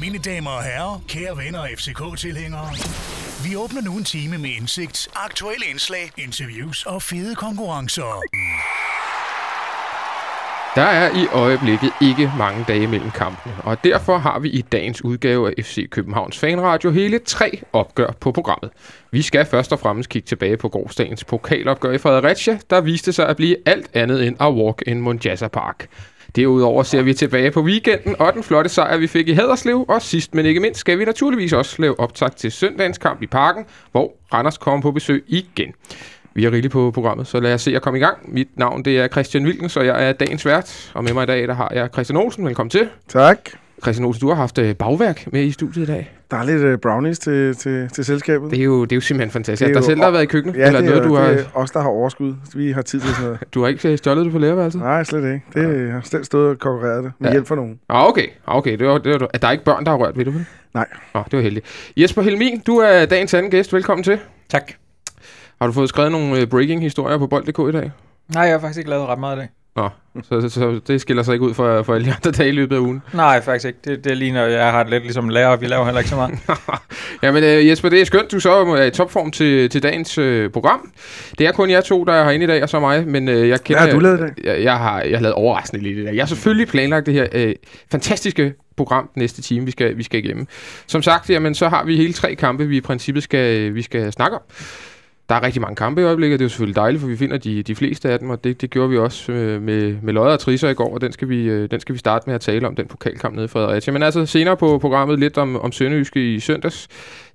Mine damer og herrer, kære venner og FCK-tilhængere. Vi åbner nu en time med indsigt, aktuelle indslag, interviews og fede konkurrencer. Der er i øjeblikket ikke mange dage mellem kampene, og derfor har vi i dagens udgave af FC Københavns Fanradio hele tre opgør på programmet. Vi skal først og fremmest kigge tilbage på gårdsdagens pokalopgør i Fredericia, der viste sig at blive alt andet end a walk in Monjasa Park. Derudover ser vi tilbage på weekenden og den flotte sejr, vi fik i Haderslev, og sidst men ikke mindst skal vi naturligvis også lave optag til søndagens kamp i parken, hvor Randers kommer på besøg igen. Vi er rigeligt på programmet, så lad os se at komme i gang. Mit navn det er Christian Wilkens, og jeg er dagens vært. Og med mig i dag der har jeg Christian Olsen. Velkommen til. Tak. Christian Olsen, du har haft øh, bagværk med i studiet i dag. Der er lidt uh, brownies til, til, til selskabet. Det er, jo, det er jo simpelthen fantastisk. Det er er jo- dig selv, der har været i køkkenet? ja, eller det, noget, er, du det har, er os, der har overskud. Vi har tid til sådan noget. du har ikke øh, stjålet det på lærerværelset? Nej, slet ikke. Det jeg har selv stået og konkurreret det med Ja. hjælp fra nogen. Ah, okay. Ah, okay. Det var, det var, at der er ikke børn, der har rørt ved det, vel? Nej. Nå, det var heldigt. Jesper Helmin, du er dagens anden gæst. Velkommen til. Tak. Har du fået skrevet nogle øh, breaking-historier på bold.dk i dag? Nej, jeg har faktisk ikke lavet ret meget af det. Nå, så, så, så det skiller sig ikke ud for, for alle de andre dage i løbet af ugen. Nej, faktisk ikke. Det, det ligner, jeg har det lidt ligesom lærer, vi laver heller ikke så meget. Jamen øh, Jesper, det er skønt, du så er i topform til, til dagens øh, program. Det er kun jer to, der er herinde i dag, og så mig, men øh, jeg Hvad kender... har du lavet dag? Jeg, jeg, har, jeg har lavet overraskende lidt i dag. Jeg har selvfølgelig planlagt det her øh, fantastiske program den næste time, vi skal, vi skal igennem. Som sagt, jamen, så har vi hele tre kampe, vi i princippet skal, vi skal snakke om. Der er rigtig mange kampe i øjeblikket, det er jo selvfølgelig dejligt, for vi finder de, de fleste af dem, og det, det gjorde vi også øh, med, med Lodder og Trisser i går, og den skal, vi, øh, den skal vi starte med at tale om, den pokalkamp nede i Fredericia. Men altså senere på programmet lidt om, om Sønderjyske i søndags.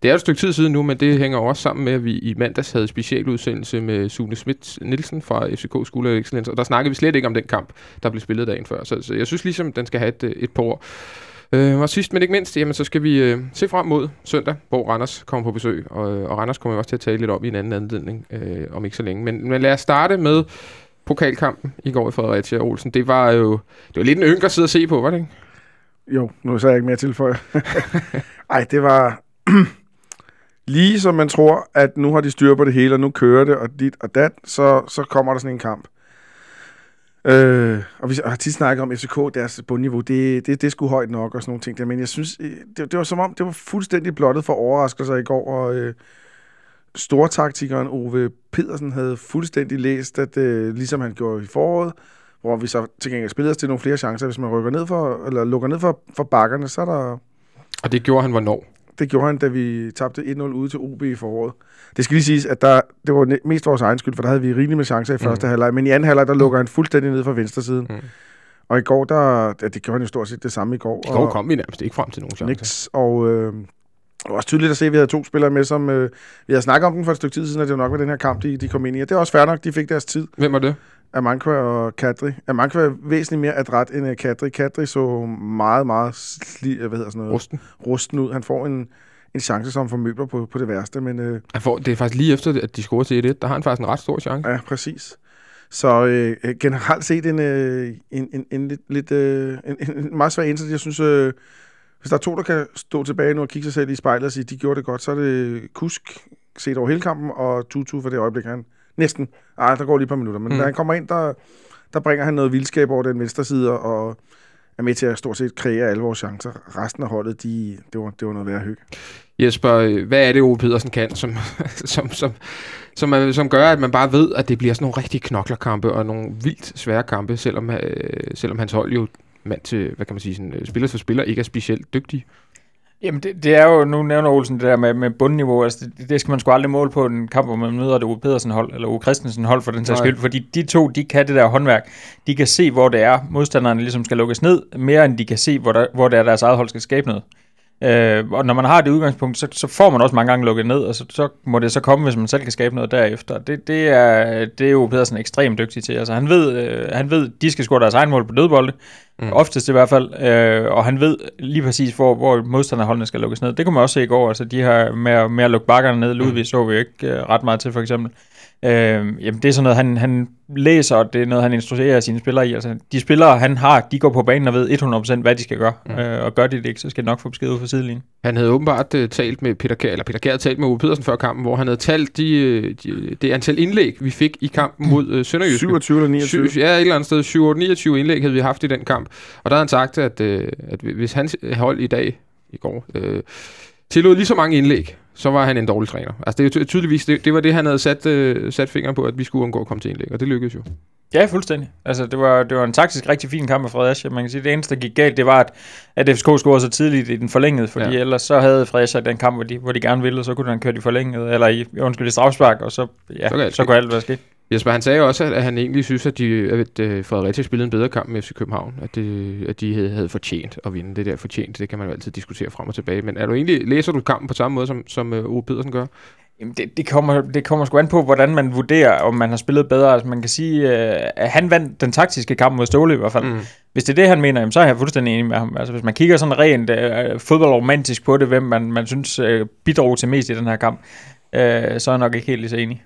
Det er et stykke tid siden nu, men det hænger også sammen med, at vi i mandags havde specialudsendelse med Sune Schmidt Nielsen fra FCK School of Excellence, og der snakkede vi slet ikke om den kamp, der blev spillet dagen før. Så, så jeg synes ligesom, den skal have et, øh, et par ord. Øh, og sidst men ikke mindst, jamen, så skal vi øh, se frem mod søndag, hvor Randers kommer på besøg. Og, øh, og Randers kommer vi også til at tale lidt om i en anden anledning øh, om ikke så længe. Men, men lad os starte med pokalkampen i går i Fredericia Olsen. Det var jo det var lidt en ynk at se på, var det ikke? Jo, nu så jeg ikke mere tilføje. Ej, det var lige som man tror, at nu har de styr på det hele, og nu kører det, og dit og dat, så, så kommer der sådan en kamp. Øh, og vi har tit snakket om FCK, deres bundniveau, det, det, det er sgu højt nok og sådan nogle ting der, men jeg synes, øh, det, det var som om, det var fuldstændig blottet for overraskelser i går, og øh, stortaktikeren Ove Pedersen havde fuldstændig læst, at øh, ligesom han gjorde i foråret, hvor vi så til gengæld spillede os til nogle flere chancer, hvis man rykker ned for, eller lukker ned for, for bakkerne, så er der, Og det gjorde han hvornår? Det gjorde han, da vi tabte 1-0 ude til OB i foråret. Det skal lige siges, at der, det var mest vores egen skyld, for der havde vi rigeligt med chancer i første Mm. halvleg, men i anden halvleg, der lukker han fuldstændig ned fra venstre siden. Mm. Og i går, der, ja, det gjorde han jo stort set det samme i går. I går og, kom vi nærmest ikke frem til nogen chancer. Niks, og øh, det var også tydeligt at se, at vi havde to spillere med, som øh, vi havde snakket om den for et stykke tid siden, at det var nok var den her kamp, de, de kom ind i. Og det er også fair nok, de fik deres tid. Hvem var det? Amankwa og Kadri. Amankwa er væsentligt mere adræt end øh, Kadri. Kadri så meget, meget sli, hvad hedder sådan noget, Rusten. rusten ud. Han får en, en chance, som får møbler på, på det værste, men øh, Han får, det er faktisk lige efter, at de scorer til 1-1. Der har han faktisk en ret stor chance. ja, præcis. Så øh, øh, generelt set en, øh, en, en, en lidt, lidt øh, en, en, meget svag indsats. Jeg synes, øh, hvis der er to, der kan stå tilbage nu og kigge sig selv i spejlet og sige, de gjorde det godt, så er det Kusk set over hele kampen, og Tutu for det øjeblik, han næsten, ej, der går lige et par minutter, men Mm. da han kommer ind, der, der bringer han noget vildskab over den venstre side, og er med til at stort set kreere alle vores chancer. Resten af holdet, de, det, var, det var noget værd hygge. Jesper, hvad er det, Ove Pedersen kan, som, som, som, som, er- som gør, at man bare ved, at det bliver sådan nogle rigtige knoklerkampe og nogle vildt svære kampe, selvom, øh, selvom hans hold jo mand til, hvad kan man sige, sådan, øh, spiller for spiller ikke er specielt dygtig. Jamen, det, det er jo, nu nævner Olsen det der med, med bundniveau, altså det, det skal man sgu aldrig måle på en kamp, hvor man møder det Ove Pedersen hold, eller Ove Christensen hold for den sags skyld, fordi de to, de kan det der håndværk. De kan se, hvor det er, modstanderne ligesom skal lukkes ned, mere end de kan se, hvor, der, hvor det er, deres eget hold skal skabe noget. Øh, og når man har det udgangspunkt, så, så får man også mange gange lukket ned, og så, så må det så komme, hvis man selv kan skabe noget derefter. Det, det, er, det er jo Pedersen ekstremt dygtig til. Altså, han, ved, øh, han ved, de skal score deres egen mål på dødbolde, Mm. mm. oftest i hvert fald, øh, og han ved lige præcis, hvor, hvor modstanderholdene skal lukkes ned. Det kunne man også se i går, altså de her med, med at lukke bakkerne ned, Ludvig så vi jo ikke øh, ret meget til for eksempel. Øh, jamen det er sådan noget, han, han læser, og det er noget, han instruerer sine spillere i. Altså, de spillere, han har, de går på banen og ved 100% hvad de skal gøre, Mm. øh, og gør de det ikke, så skal de nok få besked ud fra sidelinjen. Han havde åbenbart uh, talt med Peter Kjær, eller Peter Kjær havde talt med Ove Pedersen før kampen, hvor han havde talt de, øh, de, det antal indlæg, vi fik i kampen mod uh, Sønderjyske. 27 eller 29. Syv- Ja, et eller andet sted. 7 29 indlæg havde vi haft i den kamp. Og der havde han sagt, at, øh, at hvis hans hold i dag i går. Øh, tillod lige så mange indlæg, så var han en dårlig træner. Altså det er jo ty- tydeligvis, det, det var det, han havde sat, øh, sat fingeren på, at vi skulle undgå at komme til indlæg, og det lykkedes jo. Ja, fuldstændig. Altså, det var, det var en taktisk rigtig fin kamp af Fredericia. Man kan sige, det eneste, der gik galt, det var, at, at FCK scorede så tidligt i den forlængede, fordi Ja. ellers så havde Fredericia den kamp, hvor de, hvor de gerne ville, og så kunne han køre i forlænget, eller i, undskyld, i strafspark, og så, ja, Så så, kunne alt være sket. Jesper, han sagde også, at, han egentlig synes, at, de, at øh, Fredericia spillede en bedre kamp med FC København. At, det, at de havde, havde fortjent at vinde. Det der fortjent, det kan man jo altid diskutere frem og tilbage. Men er du egentlig, læser du kampen på samme måde, som, som uh, Ove Pedersen gør? Jamen, det, det, kommer, det kommer sgu an på, hvordan man vurderer, om man har spillet bedre. Altså, man kan sige, øh, at han vandt den taktiske kamp mod Ståle i hvert fald. Mm. Hvis det er det, han mener, jamen, så er jeg fuldstændig enig med ham. Altså, hvis man kigger sådan rent øh, fodboldromantisk på det, hvem man, man synes øh, bidrog til mest i den her kamp, øh, så er jeg nok ikke helt så enig.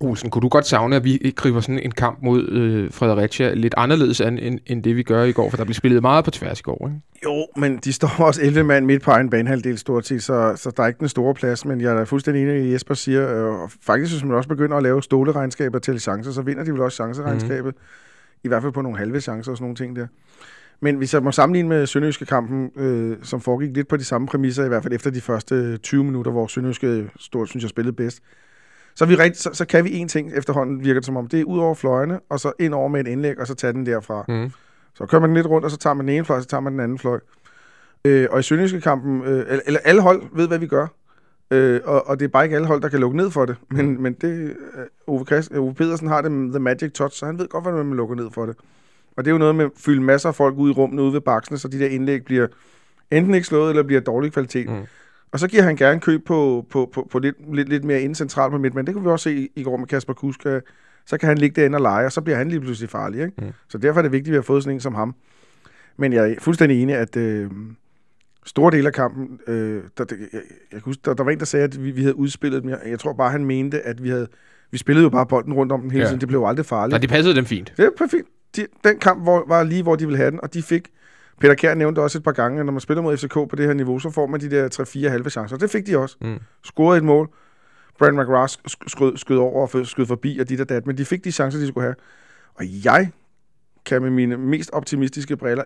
Olsen, kunne du godt savne, at vi ikke griber sådan en kamp mod øh, Fredericia lidt anderledes an, end, end det, vi gør i går? For der blev spillet meget på tværs i går, ikke? Jo, men de står også 11 mand midt på egen banehalvdel stort set, så, så der er ikke den store plads, men jeg er fuldstændig enig i, Jesper siger, øh, og faktisk hvis man også begynder at lave stoleregnskaber til chancer, så vinder de vel også chanceregnskabet, mm. i hvert fald på nogle halve chancer og sådan nogle ting der. Men hvis jeg må sammenligne med Sønderjyske kampen, øh, som foregik lidt på de samme præmisser, i hvert fald efter de første 20 minutter, hvor Sønderjyske stort, synes jeg, spillede bedst, så, vi rigt, så, så kan vi én ting efterhånden, virker det som om. Det er ud over fløjene, og så ind over med et indlæg, og så tage den derfra. Mm. Så kører man den lidt rundt, og så tager man den ene fløj, og så tager man den anden fløj. Øh, og i Sønderjyske kampen, øh, eller, eller alle hold ved, hvad vi gør. Øh, og, og det er bare ikke alle hold, der kan lukke ned for det. Men, mm. men det, øh, Ove, Christ, Ove Pedersen har det med the magic touch, så han ved godt, hvordan man lukker ned for det. Og det er jo noget med at fylde masser af folk ud i rummet ude ved baksene, så de der indlæg bliver enten ikke slået, eller bliver dårlig kvalitet. Mm. Og så giver han gerne køb på, på, på, på lidt, lidt, lidt mere inden centralt på men det kunne vi også se i, i går med Kasper Kuska. Så kan han ligge derinde og lege, og så bliver han lige pludselig farlig. Ikke? Mm. Så derfor er det vigtigt, at vi har fået sådan en som ham. Men jeg er fuldstændig enig, at øh, store dele af kampen, øh, der, der, jeg, jeg kan huske, der, der var en, der sagde, at vi, vi havde udspillet, men jeg, jeg tror bare, han mente, at vi havde, vi spillede jo bare bolden rundt om den hele Ja. tiden. Det blev jo aldrig farligt. Nej, de passede dem fint. Det er perfekt. De, den kamp hvor, var lige, hvor de ville have den, og de fik... Peter Kjær nævnte også et par gange, at når man spiller mod FCK på det her niveau, så får man de der 3-4 halve chancer. Det fik de også. Mm. Scorede et mål. Brandon McGrath sk- skød, skød over og skød forbi og dit og dat, men de fik de chancer, de skulle have. Og jeg kan med mine mest optimistiske briller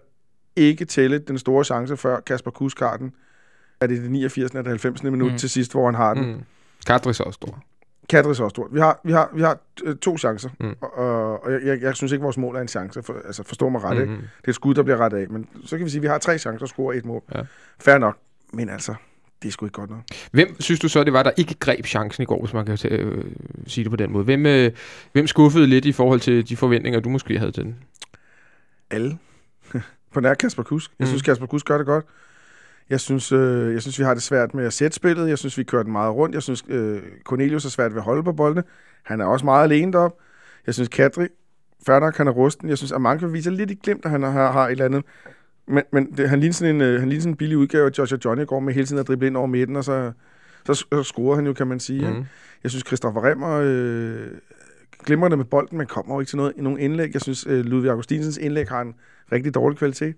ikke tælle den store chance før Kasper Kuskarten. Er det det 89. eller det 90. minut Mm. til sidst, hvor han har den. Mm. Kadris er også stor. Kadris er også stort. Vi har, vi har, vi har øh, to chancer, Mm. og, og og jeg, jeg, jeg synes ikke, vores mål er en chance. For, altså, forstå mig ret, mm. ikke? Mm. Det er et skud, der bliver rettet af. Men så kan vi sige, at vi har tre chancer at score et mål. Ja. Fair nok. Men altså, det er sgu ikke godt nok. Hvem synes du så, det var, der ikke greb chancen i går, hvis man kan øh, sige det på den måde? Hvem, øh, hvem skuffede lidt i forhold til de forventninger, du måske havde til den? Alle. På nær Kasper Kusk. Jeg Mm. synes, Kasper Kusk gør det godt. Jeg synes, øh, jeg synes, vi har det svært med at sætte spillet. Jeg synes, vi kører den meget rundt. Jeg synes, øh, Cornelius er svært ved at holde på boldene. Han er også meget alene derop. Jeg synes, Kadri, Færdak, han er rusten. Jeg synes, Amanka viser lidt i glimt, at han har, har et eller andet. Men, men det, han ligner sådan en, øh, han ligner sådan en billig udgave af Joshua Johnny går med hele tiden at drible ind over midten, og så, så, så scorer han jo, kan man sige. Mm. Mm. Jeg synes, Christoffer Remmer øh, glimrende med bolden, men kommer jo ikke til noget, nogen indlæg. Jeg synes, øh, Ludvig Augustinsens indlæg har en rigtig dårlig kvalitet.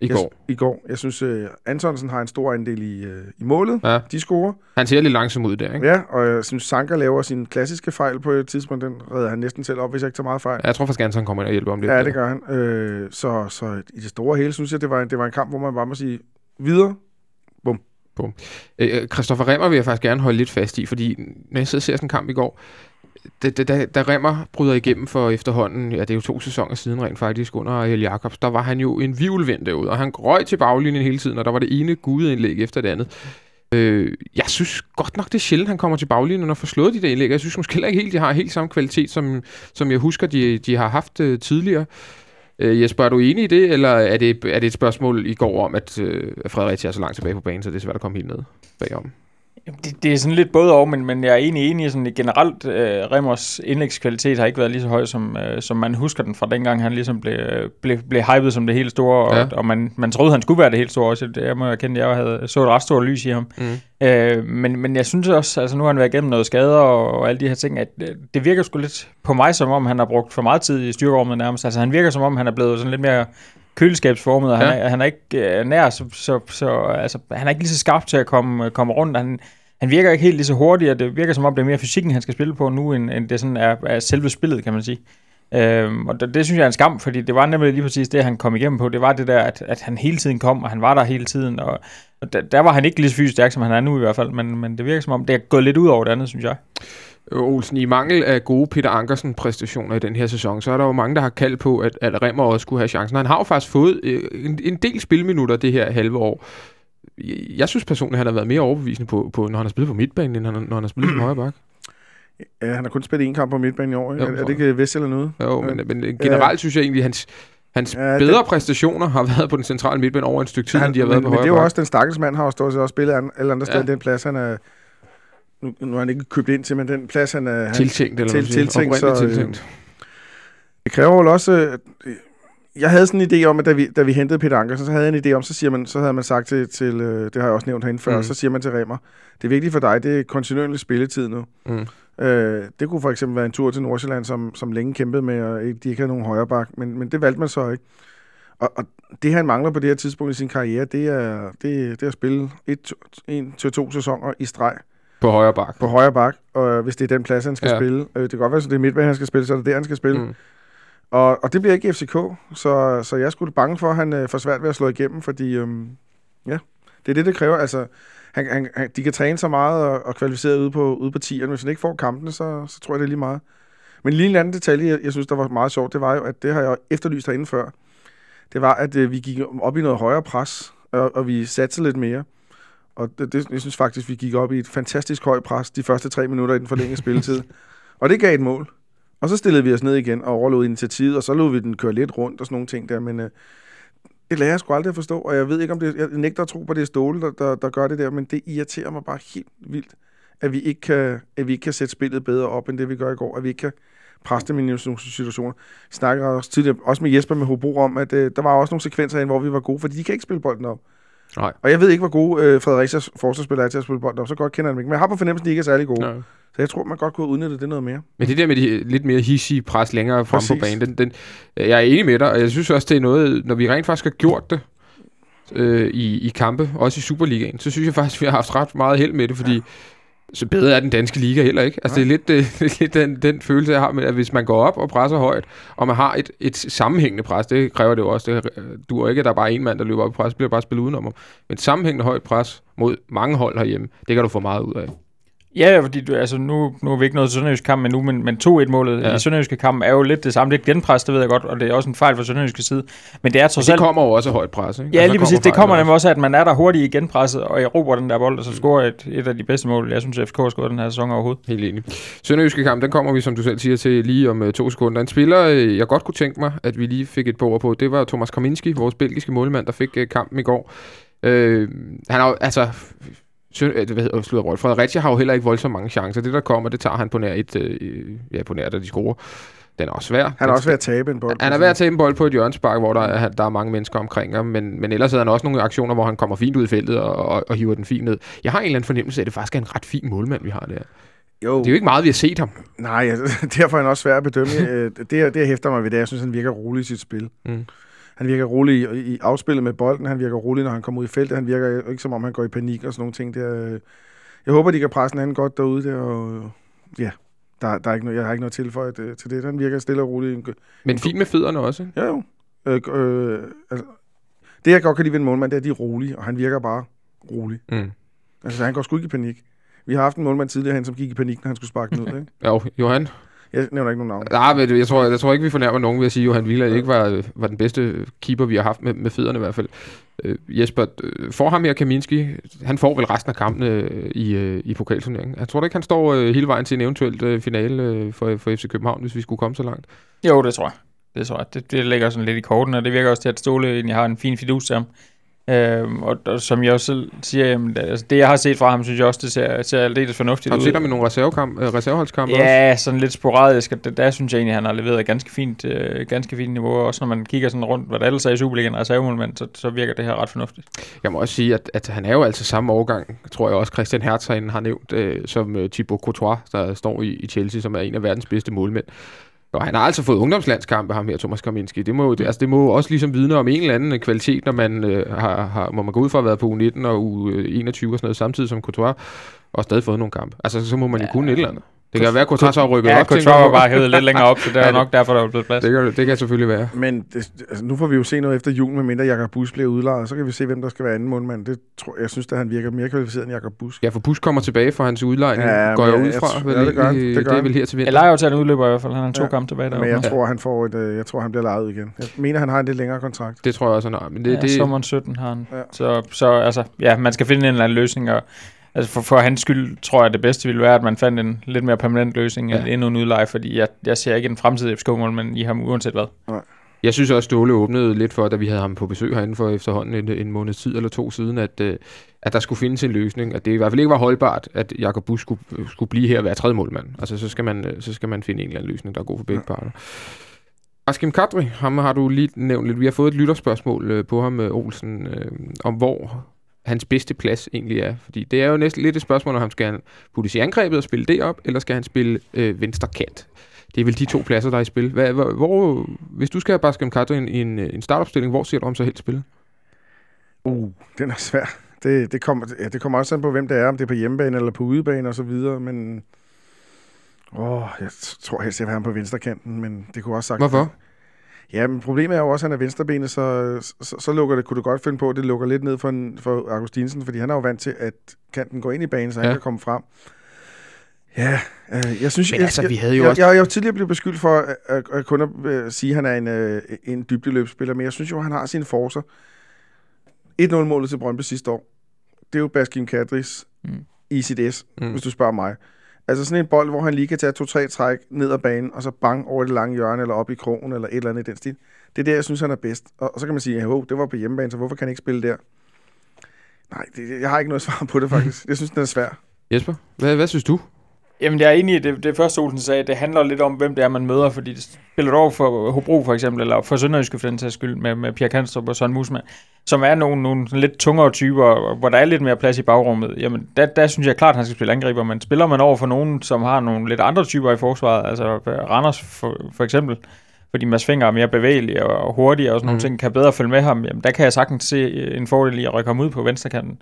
I Jeg, går. I går. Jeg synes, øh, Antonsen har en stor andel i, øh, i målet. Ja. De scorer. Han ser lidt langsom ud der, ikke? Ja, og jeg synes, Sanka laver sin klassiske fejl på et tidspunkt. Den redder han næsten selv op, hvis jeg ikke tager meget fejl. Jeg tror faktisk, Anton kommer ind og hjælper om lidt. Ja, det gør han. Øh, så, så i det store hele, synes jeg, det var, en- det var en kamp, hvor man bare må sige, videre. Øh, Christoffer Remmer vil jeg faktisk gerne holde lidt fast i, fordi når jeg sidder og ser sådan en kamp i går, da, da, da, Remmer bryder igennem for efterhånden, ja det er jo to sæsoner siden rent faktisk, under Ariel Jacobs, der var han jo en vivlvind derude, og han røg til baglinjen hele tiden, og der var det ene gudeindlæg efter det andet. Øh, jeg synes godt nok, det er sjældent, han kommer til baglinjen og får slået de der indlæg. Jeg synes måske heller ikke helt, de har helt samme kvalitet, som, som jeg husker, de, de har haft øh, tidligere. Øh, Jesper, er du enig i det, eller er det, er det et spørgsmål i går om, at øh, Fredericia er så langt tilbage på banen, så det er svært at komme helt ned bagom? Det, det er sådan lidt både og, men, men jeg er egentlig enig i sådan, generelt, øh, Remmers indlægskvalitet har ikke været lige så høj, som, øh, som man husker den fra dengang, han ligesom blev, blev, blev hypet som det helt store, og, Ja. og man, man troede, han skulle være det helt store også. Det, jeg må erkende, jeg havde, så et ret stort lys i ham. Mm. Øh, men, men jeg synes også, altså nu har han været igennem noget skader og, og alle de her ting, at øh, det virker sgu lidt på mig, som om han har brugt for meget tid i styrkerummet nærmest. Altså han virker som om, han er blevet sådan lidt mere køleskabsformet, og Ja. han, er, han er ikke øh, nær, så, så, så altså, han er ikke lige så skarp til at komme, komme rundt. Han, han virker ikke helt lige så hurtigt, og det virker som om, det er mere fysikken, han skal spille på nu, end, end det sådan er, er selve spillet, kan man sige. Øhm, og det, det synes jeg er en skam, fordi det var nemlig lige præcis det, han kom igennem på. Det var det der, at, at han hele tiden kom, og han var der hele tiden. Og, og der, der var han ikke lige så fysisk stærk, som han er nu i hvert fald, men, men det virker som om, det er gået lidt ud over det andet, synes jeg. Øh, Olsen, i mangel af gode Peter Ankersen-præstationer i den her sæson, så er der jo mange, der har kaldt på, at, at Remmer også skulle have chancen. Han har jo faktisk fået øh, en, en del spilminutter det her halve år. Jeg synes personligt, at han har været mere overbevisende på, på når han har spillet på midtbanen, end han, når han har spillet som højre bak. Ja, han har kun spillet én kamp på midtbanen i år. Jo, er, er det ikke Vest eller noget? Jo, men, men generelt synes jeg egentlig, at hans, hans Ja, ja, det- bedre præstationer har været på den centrale midtbane over en stykke tid, han, end de har men, været på men det højre er jo også, den stakkels mand har jo stået og spillet alle andre steder Ja. den plads, han er... Nu, nu er han ikke købt ind til, men den plads, han er... Han, Tiltænkt, eller til- tiltænkt, så, øh, tiltænkt. Det kræver vel også... øh, Jeg havde sådan en idé om, at da vi, da vi hentede Peter Ankersen, så havde jeg en idé om, så, siger man, så havde man sagt til, til øh, det har jeg også nævnt herinde før, Mm. så siger man til Remer, det er vigtigt for dig, det er kontinuerlig spilletid nu. Mm. Øh, det kunne for eksempel være en tur til Nordsjælland, som, som længe kæmpede med, og ikke, de ikke havde nogen højre bak, men, men det valgte man så ikke. Og, og det, han mangler på det her tidspunkt i sin karriere, det er, det, det er at spille et, en til to sæsoner i streg På højre bak. på højre bak, og hvis det er den plads, han skal Ja. spille. Øh, det kan godt være, at det er midtbane, han skal spille, så er det der, han skal spille. Mm. Og, og det bliver ikke FCK, så, så jeg sgu bange for, at han øh, får svært ved at slå igennem, fordi øhm, ja, det er det, det kræver. Altså, han, han, han, de kan træne så meget og, og kvalificere ude på, ude på tieren. Hvis han ikke får kampene, så, så tror jeg, det er lige meget. Men lige en anden detalje, jeg, jeg synes, der var meget sjovt, det var jo, at det har jeg efterlyst herinde før. Det var, at øh, vi gik op i noget højere pres, og, og vi satte lidt mere. Og det, det, jeg synes faktisk, vi gik op i et fantastisk højt pres de første tre minutter i den forlængede spilletid. Og det gav et mål. Og så stillede vi os ned igen og overlod initiativet, og så lod vi den køre lidt rundt og sådan nogle ting der, men øh, det lærer jeg sgu aldrig at forstå, og jeg ved ikke, om det, jeg nægter at tro på, det er Ståle, der, der, der gør det der, men det irriterer mig bare helt vildt, at vi, ikke kan, at vi ikke kan sætte spillet bedre op, end det vi gør i går, at vi ikke kan presse dem i nogle situationer. Vi snakker også tidligere, også med Jesper med Hobro om, at øh, der var også nogle sekvenser, hvor vi var gode, fordi de kan ikke spille bolden op. Nej. Og jeg ved ikke, hvor gode øh, Fredericias forsvarsspillere er til at spille bolden op, så godt kender jeg dem ikke. Men jeg har på fornemmelsen, at de ikke er særlig gode. Ja. Så jeg tror, man godt kunne udnytte det noget mere. Men det der med de lidt mere hissige pres længere frem Præcis. på banen, den, den, jeg er enig med dig, og jeg synes også, det er noget, når vi rent faktisk har gjort det øh, i, i kampe, også i Superligaen, så synes jeg faktisk, vi har haft ret meget held med det, fordi ja. Så bedre er den danske liga heller ikke. Altså det er lidt, øh, det lidt den, den følelse, jeg har med, at hvis man går op og presser højt, og man har et, et sammenhængende pres, det kræver det jo også, det du ikke, at der er bare en mand, der løber op i pres, bliver bare spillet udenom. Men sammenhængende højt pres mod mange hold herhjemme, det kan du få meget ud af. Ja, fordi du, altså, nu, nu er vi ikke noget til Sønderjysk kamp men nu, men, men 2-1-målet Ja. i Sønderjyske kamp er jo lidt det samme. Det er genpres, det ved jeg godt, og det er også en fejl fra Sønderjyske side. Men det er trods det alt... kommer jo også af højt pres, ikke? Ja, Altså, lige præcis. Det kommer nemlig også at man er der hurtigt i genpresset, og erobrer den der bold, og så scorer et, et af de bedste mål, jeg synes, FCK har scoret den her sæson overhovedet. Helt enig. Sønderjyske kamp, den kommer vi, som du selv siger, til lige om uh, to sekunder. En spiller, øh, jeg godt kunne tænke mig, at vi lige fik et par ord på, det var Thomas Kaminski, vores belgiske målmand, der fik uh, kampen i går. Uh, han har altså... Søn, øh, hvad hedder, slutter Rolf. Fredericia har jo heller ikke voldsomt mange chancer. Det, der kommer, det tager han på nær et... Øh, ja, på nær, da de scorer. Den er også svær. Han er også ved at tabe en bold. han er ved at tage en bold på et hjørnespark, hvor der er, der er mange mennesker omkring ham, men, men ellers havde han også nogle aktioner, hvor han kommer fint ud i feltet og, og, og hiver den fint ned. Jeg har en eller anden fornemmelse af, at det faktisk er en ret fin målmand, vi har der. Jo, Det er jo ikke meget, vi har set ham. nej, derfor er han også svær at bedømme. Øh, det, det, jeg hæfter mig ved, det er, jeg synes, han virker rolig i sit spil. Mm. Han virker rolig i, i afspillet med bolden, han virker rolig, når han kommer ud i feltet. Han virker ikke som om, han går i panik og sådan nogle ting. Det er, jeg håber, de kan presse den anden godt derude der, og ja, der, der er ikke noget, jeg har ikke noget tilføjet øh, til det. Han virker stille og rolig. Men fint med fødderne også. Ja, jo. Øh, øh, altså, det, jeg godt kan lide ved en målmand, det er, at de er rolige, og han virker bare rolig. Mm. Altså, han går sgu ikke i panik. Vi har haft en målmand tidligere, han som gik i panik, når han skulle sparke den ud. Ikke? Jo, Johan. Jeg nævner ikke nogen navn. Nej, men jeg tror, jeg tror ikke, vi fornærmer nogen ved at sige, at Johan Wieler ikke var, var den bedste keeper, vi har haft med, med fødderne i hvert fald. Øh, Jesper, øh, får ham her Kaminski, han får vel resten af kampene øh, i, øh, i pokalturneringen. Jeg tror da ikke, han står øh, hele vejen til en eventuelt øh, finale øh, for, for FC København, hvis vi skulle komme så langt. Jo, det tror jeg. Det tror jeg. Det, det ligger sådan lidt i korten, og det virker også til, at Ståle egentlig har en fin fidus til ham. Øhm, og, og, som jeg også selv siger, jamen, det, altså, det jeg har set fra ham, synes jeg også, det ser, ser aldeles fornuftigt Har du ud. set ham i nogle reservekamp, øh, reserveholdskampe også? Ja, sådan lidt sporadisk, og det, der synes jeg egentlig, han har leveret ganske fint, øh, ganske fint niveau. Også når man kigger sådan rundt, hvad der ellers er i Superligaen reservemålmand, så, så virker det her ret fornuftigt. Jeg må også sige, at, at han er jo altså samme årgang, tror jeg også Christian Hertz har nævnt, øh, som øh, Thibaut Courtois, der står i, i Chelsea, som er en af verdens bedste målmænd. Og han har altså fået ungdomslandskampe, ham her, Thomas Kaminski. Det må, jo, det, altså, det må jo også ligesom vidne om en eller anden øh, kvalitet, når man øh, har, har, må man gå ud fra at have været på U19 og U21 og sådan noget, samtidig som Courtois, og stadig fået nogle kampe. Altså, så må man jo Ja. kunne et eller andet. Det kan være, at Courtois har rykket Ja, op. tænker Courtois var bare hævet lidt længere op, så det er Ja, det- nok derfor, der er blevet plads. Det kan, det kan selvfølgelig være. Men det, altså, nu får vi jo se noget efter jul, medmindre Jakob Bus bliver udlejet. Så kan vi se, hvem der skal være anden målmand. Det tror, jeg synes, at han virker mere kvalificeret end Jakob Bus. Ja, for Bus kommer tilbage fra hans udlejning, Ja, går jeg jeg- ud fra. ja, det gør han. Det gør det er han. vel her til vinter. Eller aftalen udløber i hvert fald. Han har to Ja. kampe tilbage Men jeg tror, han får et, øh, jeg tror, han bliver lejet igen. Jeg mener, han har en lidt længere kontrakt. Det tror jeg også, han har. Men det, Det, ja, det, sommeren 17 har han. Ja. Ja. Så, så altså, ja, man skal finde en eller anden løsning, og altså for, for hans skyld tror jeg, det bedste ville være, at man fandt en lidt mere permanent løsning Ja. end endnu en udleje, fordi jeg, jeg ser ikke en fremtidig FCK-mål, men i ham uanset hvad. Jeg synes også, Ståle åbnede lidt for, da vi havde ham på besøg herinde for efterhånden en, en måned tid eller to siden, at, øh, at der skulle findes en løsning. At det i hvert fald ikke var holdbart, at Jakob Bus skulle, skulle blive her og være tredje målmand. Altså, så skal, man, øh, så skal man finde en eller anden løsning, der er god for begge Ja. parter. Askim Kadri, ham har du lige nævnt lidt. Vi har fået et lytterspørgsmål øh, på ham, øh, Olsen, øh, om hvor hans bedste plads egentlig er. Fordi det er jo næsten lidt et spørgsmål, om han skal puttes i angrebet og spille det op, eller skal han spille øh, venstre kant. Det er vel de to pladser, der er i spil. Hvad, hvor, hvor, hvis du skal have Baskem Kadri i en, en startopstilling, hvor ser du ham så helst spille? Uh, den er svær. Det, det, kommer, ja, det kommer også an på, hvem det er, om det er på hjemmebane eller på udebane og så videre, men... Åh, jeg t- tror helst, jeg vil have ham på venstrekanten, men det kunne også sagt... Hvorfor? Ja, men problemet er jo også, at han er venstrebenet, så, så, så lukker det, kunne du godt finde på, at det lukker lidt ned for, en, for Augustinsen, fordi han er jo vant til, at kanten går ind i banen, så han Ja. kan komme frem. Ja, øh, jeg synes... Men jeg, altså, vi havde jo jeg, også- Jeg, jeg, jeg er tidligere blevet beskyldt for at, at, at kun at øh, sige, at han er en, øh, en dybdeløbsspiller, men jeg synes jo, at han har sine forser. 1-0-målet til Brøndby sidste år, det er jo Baskim Kadris Mm. i sit S, mm. hvis du spørger mig. Altså sådan en bold, hvor han lige kan tage to-tre træk ned ad banen, og så bang over det lange hjørne, eller op i krogen, eller et eller andet i den stil. Det er det, jeg synes, han er bedst. Og, og så kan man sige, at det var på hjemmebane, så hvorfor kan han ikke spille der? Nej, det, jeg har ikke noget svar på det faktisk. Jeg synes, den er svær. Jesper, hvad, hvad synes du? Jamen, jeg er enig i det, det første, Olsen sagde. Det handler lidt om, hvem det er, man møder, fordi det spiller du over for Hobro for eksempel, eller for Sønderjyske for den sags skyld, med, med Pierre Kanstrup og Søren Musman, som er nogle, nogle lidt tungere typer, hvor der er lidt mere plads i bagrummet. Jamen, der, der synes jeg klart, at han skal spille angriber, men spiller man over for nogen, som har nogle lidt andre typer i forsvaret, altså Randers for, for eksempel, fordi Mads Finger er mere bevægelig og hurtig og sådan nogle Mhm. ting, kan bedre følge med ham, jamen der kan jeg sagtens se en fordel i at rykke ham ud på venstrekanten.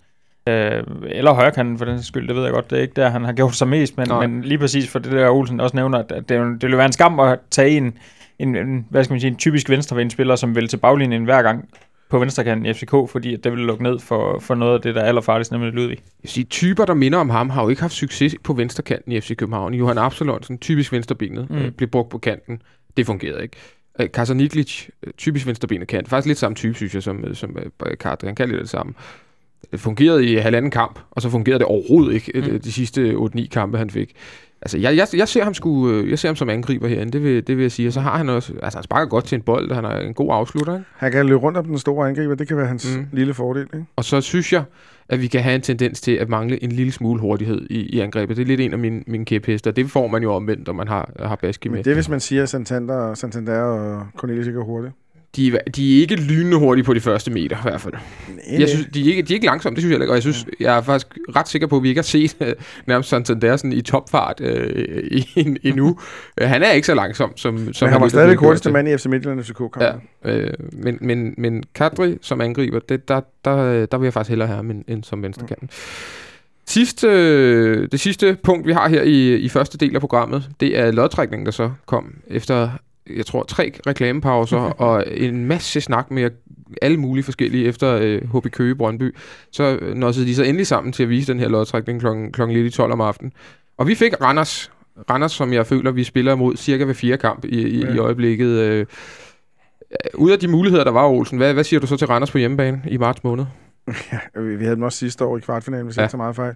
Øh, eller højrekanten for den skyld, det ved jeg godt, det er ikke der, han har gjort sig mest, men, Nej. men lige præcis for det der Olsen også nævner, at det, det ville være en skam at tage en, en, en hvad skal man sige, en typisk venstrevenspiller, som vil til baglinjen hver gang på venstrekanten i FCK, fordi det ville lukke ned for, for noget af det, der er allerfarligst, nemlig Ludvig. Jeg vil sige, typer, der minder om ham, har jo ikke haft succes på venstrekanten i FC København. Johan Absalon, sådan typisk venstrebenet, mm. Øh, blev brugt på kanten. Det fungerede ikke. Øh, Kazar Niklic, øh, typisk venstrebenet kant. Faktisk lidt samme type, synes jeg, som, øh, som øh, Kadri. Han kan lidt det samme. Fungerede i halvanden kamp, og så fungerede det overhovedet ikke mm. Mm. de sidste 8-9 kampe, han fik. Altså, jeg, jeg, jeg, ser ham sgu, øh, jeg ser ham som angriber herinde, det vil, det vil jeg sige. Og så har han også, altså han sparker godt til en bold, han er en god afslutter, ikke? Han kan løbe rundt om den store angriber, det kan være hans Mm. mm. lille fordel. Ikke? Og så synes jeg, at vi kan have en tendens til at mangle en lille smule hurtighed i, i angrebet. Det er lidt en af mine, mine kæphester. Det får man jo omvendt, når man har, har Baski med. Men det er, hvis man siger, at Santander, Santander og Cornelius ikke er hurtigt. De, er- de er ikke lynende hurtige på de første meter, i hvert fald. Nej, Jeg synes, de, er ikke, de er ikke langsomme, det synes jeg ikke. Og jeg, synes, jeg er faktisk ret sikker på, at vi ikke har set øh, nærmest Santander sådan i topfart øh, en- endnu. Øh, han er ikke så langsom, som, som Men han var stadig gjort hurtigste mand i FC Midtjylland FCK Ja, kampen. øh, men, men, men Kadri som angriber, det, der, der, der vil jeg faktisk hellere have ham end, end som venstrekanten. Sidste, øh, det sidste punkt, vi har her i, i første del af programmet, det er lodtrækningen, der så kom efter, jeg tror, tre reklamepauser og en masse snak med alle mulige forskellige efter øh, HB Køge Brøndby. Så nåede de så endelig sammen til at vise den her lodtrækning klokken, klokken lidt i 12 om aftenen. Og vi fik Randers, Randers, som jeg føler, vi spiller mod cirka ved fire kamp i, i, ja. i øjeblikket. Øh, ud af de muligheder, der var, Olsen, hvad, hvad siger du så til Randers på hjemmebane i marts måned? Ja, vi havde dem også sidste år i kvartfinalen, hvis Ja. ja. ikke så meget fejl.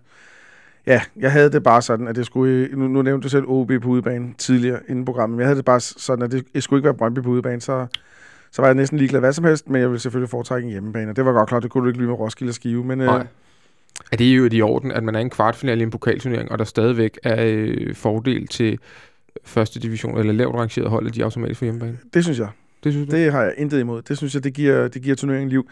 Ja, jeg havde det bare sådan, at det skulle... Nu, nu nævnte du selv OB på udebane tidligere inden programmet, men jeg havde det bare sådan, at det, det skulle ikke være Brøndby på udebane, så, så var jeg næsten ligeglad hvad som helst, men jeg ville selvfølgelig foretrække en hjemmebane, og det var godt klart, det kunne du ikke blive med Roskilde og Skive, men Nej. øh, Er det jo i orden, at man er i en kvartfinale i en pokalturnering, og der stadigvæk er øh, fordel til første division, eller lavt rangeret hold, at de automatisk får hjemmebane? det synes jeg. Det synes du? Det har jeg intet imod. Det synes jeg, det giver, det giver turneringen liv.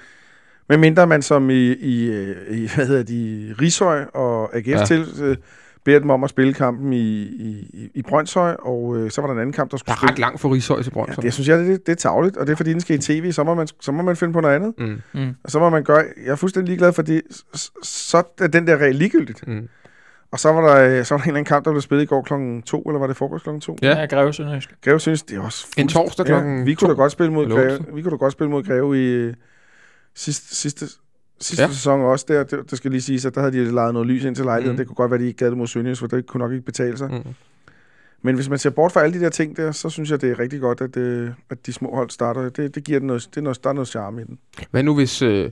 Men mindre man som i, i, øh, i hvad hedder de, Rishøj og AGF Ja. ja. til, øh, beder dem om at spille kampen i, i, i- Brøndshøj, og øh, så var der en anden kamp, der Der skulle er ret langt for Rishøj til Ja, Brøndshøj. det synes jeg, det, det er tavligt, og det er fordi, den skal i tv, så må man, så må man finde på noget andet. Mm, Mm. Og så må man gøre, jeg er fuldstændig ligeglad, fordi så er den der regel ligegyldigt. mm. Og så var der, øh, så var der en eller anden kamp, der blev spillet i går klokken 2, eller var det frokost klokken 2? Ja. Ja, Greve Sønderjysk. Greve synes, det er også... En fuldst- torsdag klokken vi kunne da to, godt spille mod Greve, vi kunne da godt spille mod Greve i øh, sidste, sidste, sidste Ja. sæson også. Der, det, det, skal lige sige, at der havde de lejet noget lys ind til lejligheden. Mm. Det kunne godt være, de ikke gad det mod Sønderjysk, for det kunne nok ikke betale sig. Mm. Mm. Men hvis man ser bort fra alle de der ting der, så synes jeg, det er rigtig godt, at, øh, at de små hold starter. Det, det giver den noget, det er noget, der er noget charme i den. Hvad nu, hvis øh,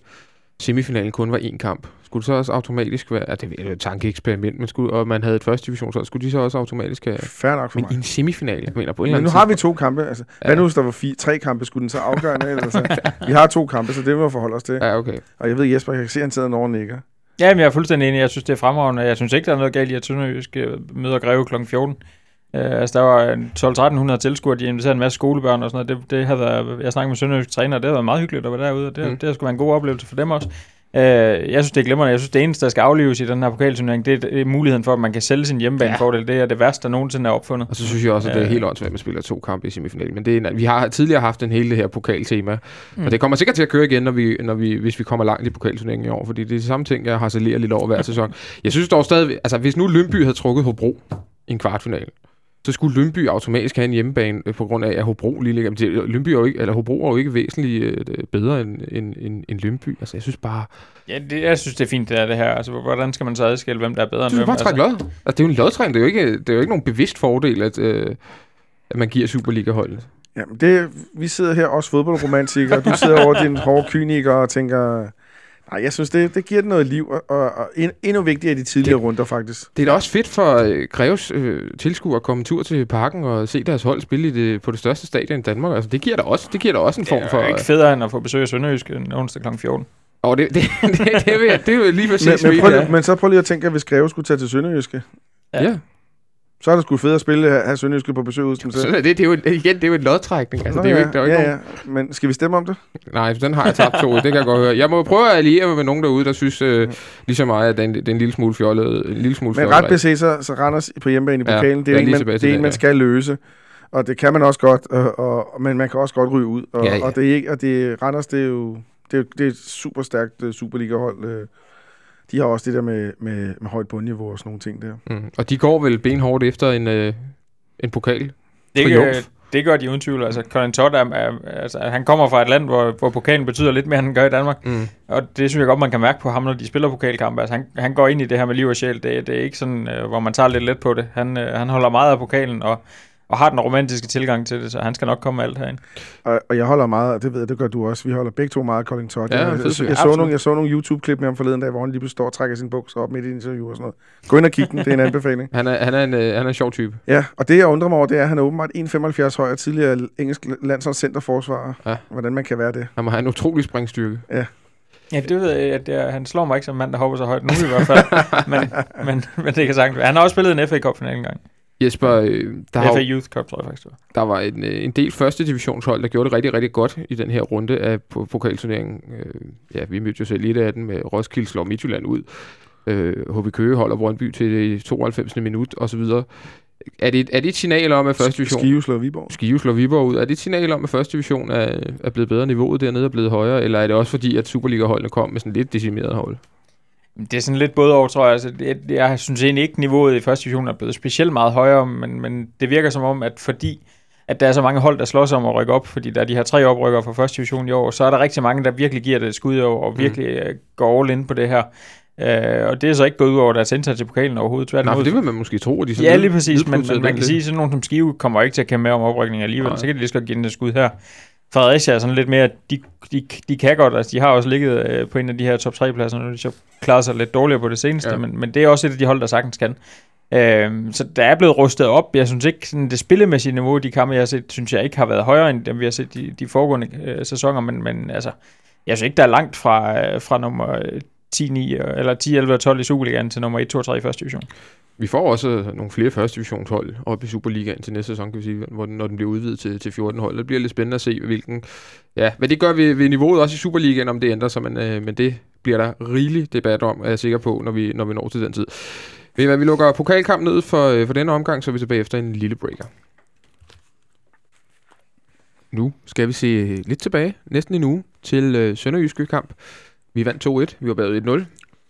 semifinalen kun var én kamp? Skulle det så også automatisk være... Ja, det er et tankeeksperiment, men skulle, og man havde et første divisionshold, skulle de så også automatisk have... Fair nok for Men mig. i en semifinal, jeg mener på en eller Men nu har vi to kampe. Altså, Ja. Hvad nu, hvis der var fire, tre kampe? Skulle den så afgøre det? Eller så? Vi har to kampe, så det må vi forholde os til. Ja, okay. Og jeg ved, Jesper, jeg kan se, at han sidder over nikker. Ja, men jeg er fuldstændig enig. Jeg synes, det er fremragende. Jeg synes ikke, der er noget galt i, at Sønderjysk øh, møder Greve kl. 14. Uh, altså, der var 12-1300 tilskuere, de inviterede en masse skolebørn og sådan noget. Det, det havde været, jeg snakkede med Sønderjysk træner, det har været meget hyggeligt at være derude, og det, Mm. det har sgu været en god oplevelse for dem også. Uh, jeg synes, det er glimrende. Jeg synes, det eneste, der skal aflives i den her pokalturnering, det er, det er muligheden for, at man kan sælge sin hjemmebanefordel. Det er det værste, der nogensinde er opfundet. Og så synes jeg også, at det er Øh. helt åndssvagt, at man spiller to kampe i semifinalen. Men det er, vi har tidligere haft en hele det her pokaltema, mm. og det kommer sikkert til at køre igen, når vi, når vi, hvis vi kommer langt i pokalturneringen i år, fordi det er de samme ting, jeg harcelerer lidt over hver sæson. Jeg synes dog stadig, altså hvis nu Lønby havde trukket Hobro i en kvartfinal, så skulle Lønby automatisk have en hjemmebane øh, på grund af, at Hobro lige ligger. Men Lønby er jo ikke, eller Hobro er jo ikke væsentligt øh, bedre end, end, end, end Lønby. Altså jeg synes bare, Ja, det, jeg synes, det er fint, det er det her. Altså, hvordan skal man så adskille, hvem der er bedre du end skal hvem? bare trække lod. Altså det er jo en lodtrækning, det er jo ikke, det er jo ikke nogen bevidst fordel, at, øh, at man giver Superliga-holdet. Jamen, det, vi sidder her også fodboldromantikere, og du sidder over din hårde kyniker og tænker... Nej, jeg synes, det, det giver den noget liv, og, og, og en, endnu vigtigere i de tidligere runder, faktisk. Det er da også fedt for øh, Greves øh, tilskuere at komme en tur til parken og se deres hold spille i det, på det største stadion i Danmark. Altså, det giver da også, det giver da også en form Det for... er jo ikke federe end at få besøg af Sønderjysk onsdag kl. 14. Og det, det, det, det, vil jeg, det vil jeg lige præcis Men, men, prøv, lige- men så prøv lige at tænke, at hvis Greve skulle tage til Sønderjyske, Ja. ja. Så er det sgu fedt at spille have have Sønderjyske på besøg hos dem selv. Så er det, det er jo, igen, det er jo en lodtrækning. Altså, Nå det er jo ja, ikke, der er jo ikke ja, nogen, ja. Men skal vi stemme om det? Nej, den har jeg tabt to. Det kan jeg godt høre. Jeg må prøve at alliere med nogen derude, der synes øh, ligesom mig, at den, det er en lille smule fjollet. En lille smule Men fjollet. ret beset, så, så Randers på hjemmebane i Ja, pokalen, det jeg er er en, man, det er en, det, man ja. skal løse. Og det kan man også godt, og, og, men man kan også godt ryge ud. Og, Ja, ja. og det er ikke, og det, Randers, det er jo det er, det er et super stærkt uh, Superliga-hold. Øh. De har også det der med, med, med højt bundniveau og sådan nogle ting der. Mm. Og de går vel benhårdt efter en, øh, en pokal. Det, gør, det gør de uden tvivl. Altså, Colin Todd er, er, altså, han kommer fra et land, hvor, hvor pokalen betyder lidt mere, end den gør i Danmark. Mm. Og det synes jeg godt, man kan mærke på ham, når de spiller pokalkampe. Altså, han, han går ind i det her med liv og sjæl. Det, det er ikke sådan, øh, hvor man tager lidt let på det. Han, øh, han holder meget af pokalen, og, og har den romantiske tilgang til det, så han skal nok komme med alt herinde. Og, og jeg holder meget, og det ved jeg, det gør du også. Vi holder begge to meget af Colin Todd. Ja, jeg, jeg, fyr. jeg, så nogle, jeg så nogle YouTube-klip med ham forleden dag, hvor han lige pludselig står og trækker sin bukser op midt i en interview og sådan noget. Gå ind og kig den, det er en anbefaling. Han, er, han, er en, øh, han er en sjov type. Ja, og det jeg undrer mig over, det er, at han er åbenbart 1,75 høj og tidligere engelsk landsholdscenterforsvarer. Ja. Hvordan man kan være det. Han må have en utrolig springstyrke. Ja, det ved jeg, at det er, han slår mig ikke som mand, der hopper så højt nu i hvert fald. men, men, men det kan sagtens være. Han har også spillet en FA Cup final engang. Jesper, øh, der, har, FA Youth Cup, tror jeg faktisk. der var en, øh, en del første divisionshold, der gjorde det rigtig, rigtig godt i den her runde af po- pokalturneringen. Øh, ja, vi mødte jo selv lidt af den med Roskilde slår Midtjylland ud. HB Køge holder Brøndby til det 92. minut osv. Er det, er det et signal om, at første division... Skive slår Viborg. Skive slår Viborg ud. Er det et signal om, at første division er, er blevet bedre, niveauet dernede er blevet højere, eller er det også fordi, at Superliga-holdene kom med sådan lidt decimeret hold? Det er sådan lidt både over, tror jeg. Altså, det, jeg synes egentlig ikke, niveauet i første division er blevet specielt meget højere, men, men det virker som om, at fordi at der er så mange hold, der slås om at rykke op, fordi der er de her tre oprykker fra første division i år, så er der rigtig mange, der virkelig giver det et skud år, og virkelig mm. går all in på det her. Uh, og det er så ikke gået ud over deres indsats i pokalen overhovedet. Nej, for Tværtimod. det vil man måske tro, at de sådan Ja, lige præcis, men, men man kan lidt. sige, at sådan nogen som Skive kommer ikke til at kæmpe med om oprykning alligevel, Nej. så kan de lige så godt give den et skud her. Fredericia er sådan lidt mere, de, de, de kan godt, altså de har også ligget øh, på en af de her top 3 pladser, nu de så klaret sig lidt dårligere på det seneste, Ja. men, men det er også et af de hold, der sagtens kan. Øhm, så der er blevet rustet op. Jeg synes ikke, sådan det spillemæssige niveau, de kampe, jeg har set, synes jeg ikke har været højere end dem, vi har set de, de foregående øh, sæsoner, men, men altså, jeg synes ikke, der er langt fra, øh, fra nummer øh, 10, 9, eller 10, 11 og 12 i Superligaen til nummer 1, 2 og 3 i første division. Vi får også øh, nogle flere første divisionshold op i Superligaen til næste sæson, kan vi sige, hvor den, når den bliver udvidet til, til 14 hold. Det bliver lidt spændende at se, hvilken... Ja, hvad det gør ved, ved niveauet også i Superligaen, om det ændrer sig, men, øh, men det bliver der rigelig debat om, er jeg sikker på, når vi, når vi når til den tid. Ved I hvad, vi lukker pokalkamp ned for, øh, for denne omgang, så er vi tilbage efter en lille breaker. Nu skal vi se lidt tilbage, næsten en uge, til øh, Sønderjyske kamp. Vi vandt 2-1, vi var bagud 1-0.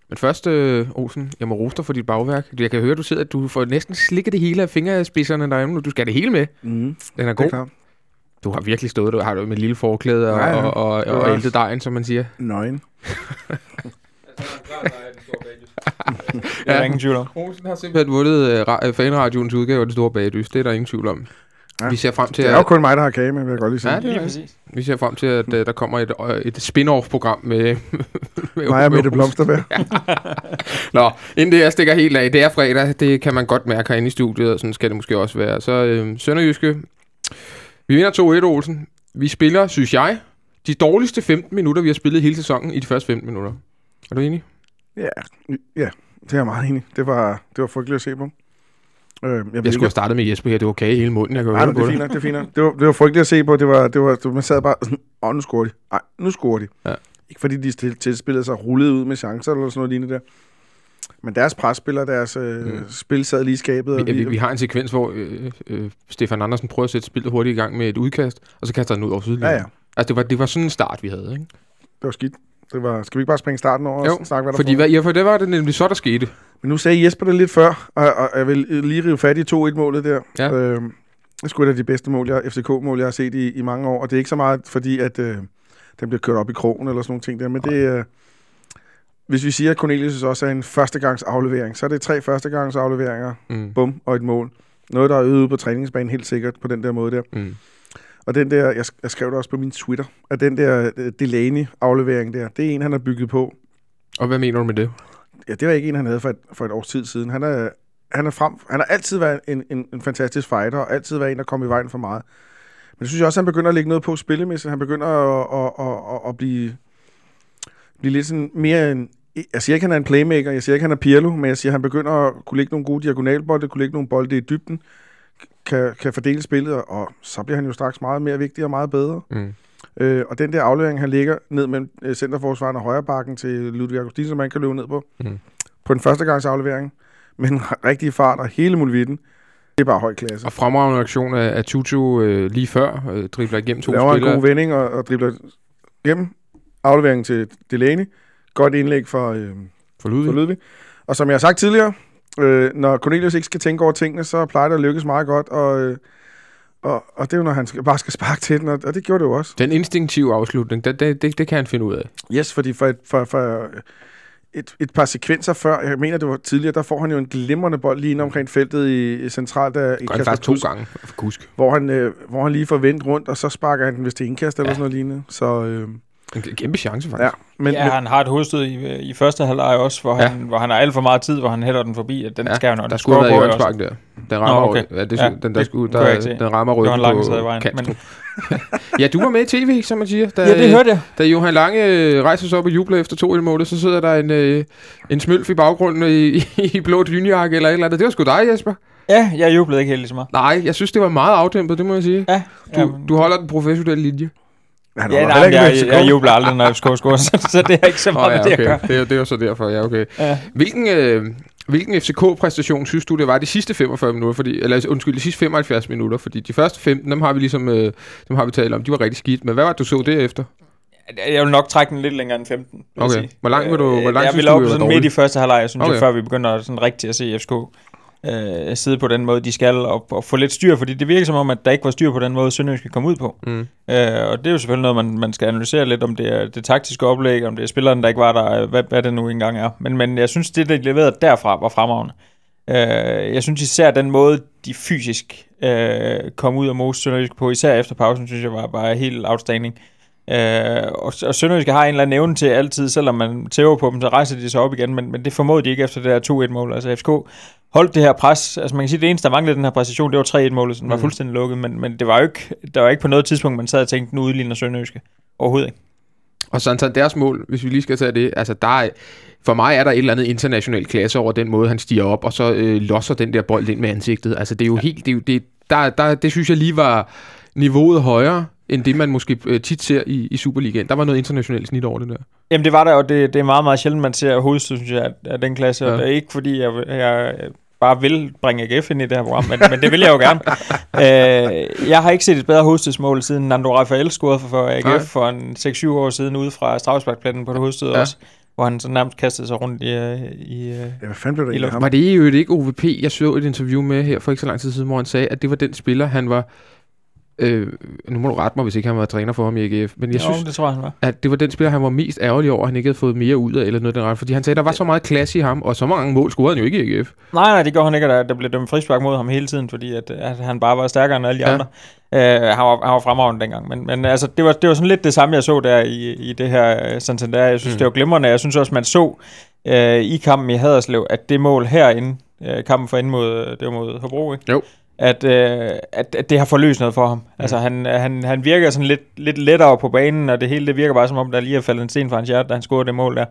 Men først, øh, Olsen, jeg må rose dig for dit bagværk. Jeg kan høre, du sidder, at du får næsten slikket det hele af fingerspidserne derhjemme, og du skal have det hele med. Mm, Den er det er god. Du har virkelig stået, du har du med lille forklæde og, Ja, ja. og, og, og også- æltet dejen, som man siger. Nøgen. Det er der ingen tvivl om. Olsen har simpelthen vundet ra- øh, fanradioens udgave af det store bagdys. Det er der ingen tvivl om. Ja. Vi ser frem til, Det er jo at, kun mig, der har kage med, vil jeg godt lige sige. Ja, det er Lige præcis. vi ser frem til, at øh, der kommer et, øh, et spin-off-program med, med, Mig og Mette Olsen. Blomsterberg. Nå, inden det jeg stikker helt af, det er fredag, det kan man godt mærke herinde i studiet, og sådan skal det måske også være. Så øh, Sønderjyske, vi vinder 2-1, Olsen. Vi spiller, synes jeg, de dårligste 15 minutter, vi har spillet hele sæsonen i de første 15 minutter. Er du enig? Ja, ja, det er jeg meget enig. Det var, det var frygteligt at se på. Øh, jeg, Jeg ikke- skulle have startet med Jesper her, det var kage i hele munden, jeg kan på det er det. fint nok, det er fint. Det var, det var frygteligt at se på. Det var, det var, det, man sad bare sådan, åh, nu scorer de. Nej, nu scorer de. Ja. Ikke fordi de til, tilspillede sig rullet ud med chancer eller sådan noget lignende der. Men deres presspiller, deres øh, Mm. spil sad lige skabet. Vi, vi, vi har en sekvens, hvor øh, øh, Stefan Andersen prøver at sætte spillet hurtigt i gang med et udkast, og så kaster han ud over sidelinjen. Ja, ja. Altså, det var, det var sådan en start, vi havde, ikke? Det var skidt. Det var, skal vi ikke bare springe starten over Jo, og snakke, hvad der Fordi hvad, ja, for det var det nemlig så, der skete. Men nu sagde Jesper det lidt før, og, og jeg vil lige rive fat i 2-1-målet der. Ja. Øh, det sgu da de bedste mål, jeg, FCK-mål, jeg har set i, i mange år. Og det er ikke så meget, fordi at øh, den bliver kørt op i krogen eller sådan nogle ting der. Men det er... Øh, hvis vi siger, at Cornelius også er en førstegangs aflevering, så er det tre førstegangs afleveringer, Mm. bum, og et mål. Noget, der er øvet på træningsbanen helt sikkert på den der måde der. Mm. Og den der, jeg, jeg skrev det også på min Twitter, at den der øh, Delaney-aflevering der, det er en, han har bygget på. Og hvad mener du med det? Ja, det var ikke en, han havde for et, for et års tid siden. Han er, han er, frem, han har altid været en, en, en fantastisk fighter, og altid været en, der kom i vejen for meget. Men jeg synes også, at han begynder at lægge noget på spillemæssigt. Han begynder at, at, at, at, at blive, blive lidt sådan mere en... Jeg siger ikke, han er en playmaker, jeg siger ikke, han er Pirlo, men jeg siger, at han begynder at kunne lægge nogle gode diagonalbolde, kunne lægge nogle bolde i dybden, kan, kan fordele spillet, og så bliver han jo straks meget mere vigtig og meget bedre. Mm. Øh, og den der aflevering, han ligger ned mellem øh, centerforsvaren og højrebakken til Ludvig Augustin, som man kan løbe ned på, Mm. på den første gangs aflevering, med en rigtig fart og hele muligheden, det er bare høj klasse. Og fremragende reaktion af, af Tutu øh, lige før, øh, dribler igennem to Laver en spillere. god vending og, og dribler hjem. Aflevering til Delaney. Godt indlæg for, øh, For Ludvig. for Ludvig. Og som jeg har sagt tidligere, øh, når Cornelius ikke skal tænke over tingene, så plejer det at lykkes meget godt, og, øh, og, og det er jo, når han skal, bare skal sparke til den, og, og det gjorde det jo også. Den instinktive afslutning, det, det, det, det kan han finde ud af. Yes, fordi for, et, for, for et, et par sekvenser før, jeg mener det var tidligere, der får han jo en glimrende bold lige omkring feltet i, i centralt af Gør han faktisk to gange, for kusk. hvor han, øh, hvor han lige får vendt rundt, og så sparker han den vist til indkast eller Ja. sådan noget lignende. Så, øh, En kæmpe chance, faktisk. ja. Men, ja, han har et hovedstød i, i første halvleg også, hvor, Ja. han, hvor han har alt for meget tid, hvor han hælder den forbi, at den Ja, skal han nok Der skulle have været i der. Den rammer, Nå, okay. ja, det, Ja, den, der, det skulle, der, den rammer lang på vejen. Men, Ja, du var med i tv, som man siger. Da, ja, det hørte jeg. Da Johan Lange øh, rejser sig op og jubler efter to 1 målet, så sidder der en, øh, en smølf i baggrunden i, i, i blå dynjakke eller et eller andet. Det var sgu dig, Jesper. Ja, jeg jublede ikke helt lige så meget. Nej, jeg synes, det var meget afdæmpet, det må jeg sige. Ja, Du, jamen, du holder den professionelle linje. Han ja nej, jeg, jeg, jeg jubler aldrig, når FCK scorer, så, så det er ikke så meget oh, ja, det, jeg okay. gør. Det, er- det er jo så derfor, ja, okay. Ja. Hvilken, øh, hvilken FCK-præstation synes du, det var de sidste 45 minutter? Fordi, eller undskyld, de sidste 75 minutter? Fordi de første 15, dem har vi ligesom øh, dem har vi talt om. De var rigtig skidt. Men hvad var det, du så derefter? Jeg vil nok trække den lidt længere end 15. vil jeg Okay. sige. Hvor langt vil du- Øh, hvor langt Jeg synes vil du, op det sådan midt i dårligt? første halvleg, jeg synes Okay. okay. før vi begynder sådan rigtigt at se FCK øh, sidde på den måde, de skal, og, og få lidt styr, fordi det virker som om, at der ikke var styr på den måde, Sønderjysk skal komme ud på. Mm. Øh, og det er jo selvfølgelig noget, man, man skal analysere lidt, om det er det taktiske oplæg, om det er spilleren, der ikke var der, øh, hvad, hvad det nu engang er. Men, men jeg synes, det, der de leverede derfra, var fremragende. Øh, jeg synes især den måde, de fysisk øh, kom ud af Mose Sønderjysk på, især efter pausen, synes jeg var bare helt outstanding. Øh, og, og Sønderjyske har en eller anden evne til altid, selvom man tæver på dem, så rejser de sig op igen, men, men det formåede de ikke efter det der 2-1-mål. Altså FCK holdt det her pres, altså man kan sige, det eneste, der manglede den her præcision, det var 3-1-målet, som var Mm. fuldstændig lukket, men, men det var jo ikke, der var ikke på noget tidspunkt, man sad og tænkte, nu udligner Sønderjyske. Overhovedet ikke. Og sådan deres mål, hvis vi lige skal tage det, altså der er, for mig er der et eller andet international klasse over den måde, han stiger op, og så øh, losser den der bold ind med ansigtet. Altså det er jo ja. helt, det, er jo, det, der, der, det synes jeg lige var niveauet højere, end det man måske øh, tit ser i, i Superligaen. Der var noget internationalt snit over det der. Jamen det var der jo, det, det er meget, meget sjældent, man ser hovedstød, synes jeg, af, den klasse, ja. og det er ikke fordi, jeg, jeg bare vil bringe AGF ind i det her program, men, men det vil jeg jo gerne. øh, jeg har ikke set et bedre hovedstødsmål, siden Nando Rafael scorede for, for AGF Nej. for en 6-7 år siden ude fra Strasbourgpladen på det hovedstød Ja. også. hvor han så nærmest kastede sig rundt i... øh, i øh, Ja, hvad fanden blev der I ham? Var det jo ikke OVP? Jeg så et interview med her for ikke så lang tid siden, hvor han sagde, at det var den spiller, han var... Øh, nu må du rette mig, hvis ikke han var træner for ham i AGF. Men jeg jo, synes, det tror han var. at det var den spiller, han var mest ærgerlig over, at han ikke havde fået mere ud af, eller noget den ret. Fordi han sagde, at der var så meget klasse i ham, og så mange mål scorede han jo ikke i AGF. Nej, nej, det gjorde han ikke, der, der blev dømt frispark mod ham hele tiden, fordi at, at han bare var stærkere end alle de Ja. andre. Uh, han, var, han var fremragende dengang, men, men altså, det, var, det var sådan lidt det samme, jeg så der i, i det her uh, Santander. Jeg synes, Mm. det var glimrende. Jeg synes også, man så uh, i kampen i Haderslev, at det mål herinde, uh, kampen for ind mod, det var mod Hobro, ikke? Jo. At, uh, at, at det har forløst noget for ham. Mm. Altså, han, han, han virker sådan lidt, lidt lettere på banen, og det hele det virker bare som om, der lige er faldet en sten fra hans hjerte, da han scorede det mål der.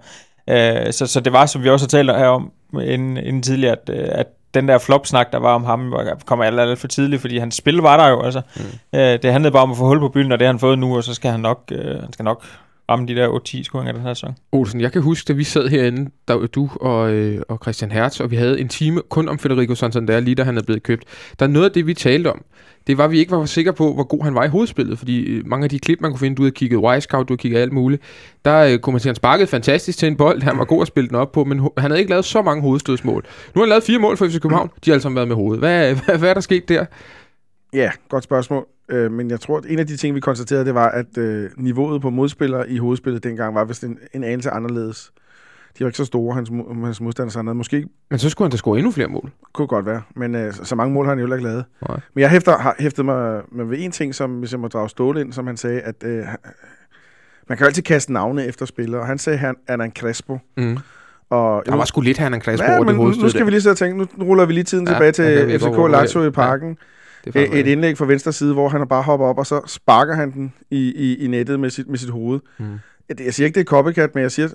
Uh, så, så det var, som vi også har talt her om inden, inden tidligere, at, øh, at den der flop-snak, der var om ham, kom alt, alt for tidligt, fordi hans spil var der jo. Altså. Mm. Øh, det handlede bare om at få hul på byen, og det har han fået nu, og så skal han nok, øh, han skal nok om de der 8-10 scoringer den her sæson. Olsen, jeg kan huske, at vi sad herinde, der var du og, øh, og Christian Hertz, og vi havde en time kun om Federico Santander, lige da han er blevet købt. Der er noget af det, vi talte om. Det var, at vi ikke var sikre på, hvor god han var i hovedspillet, fordi øh, mange af de klip, man kunne finde, du havde kigget Wisecout, du havde kigget alt muligt, der øh, kunne man se, at han sparkede fantastisk til en bold, han var god at spille den op på, men ho- han havde ikke lavet så mange hovedstødsmål. Nu har han lavet fire mål for FC København, de har alle sammen været med hovedet. Hvad, hvad, hvad er der sket der? Ja, godt spørgsmål. Øh, men jeg tror, at en af de ting, vi konstaterede, det var, at øh, niveauet på modspillere i hovedspillet dengang var vist en, en anelse anderledes. De var ikke så store, hans, hans modstandere, så han havde måske Men så skulle han da score endnu flere mål. kunne godt være. Men øh, så, så mange mål har han jo heller ikke lavet. Nej. Men jeg hæfter, har hæftet mig med ved en ting, som hvis jeg må drage Ståle ind, som han sagde, at øh, man kan jo altid kaste navne efter spillere, og han sagde, han er en Crespo. Mm. Og, Der var sgu lidt, han en klasse ja, over det men nu, hovedstød. nu skal vi lige og tænke, nu, nu ruller vi lige tiden Ja, tilbage til FCK Lazio i ja. Det Et, et indlæg fra venstre side, hvor han bare hopper op, og så sparker han den i, i, i nettet med sit, med sit hoved. Mm. Jeg, siger ikke, det er copycat, men jeg siger,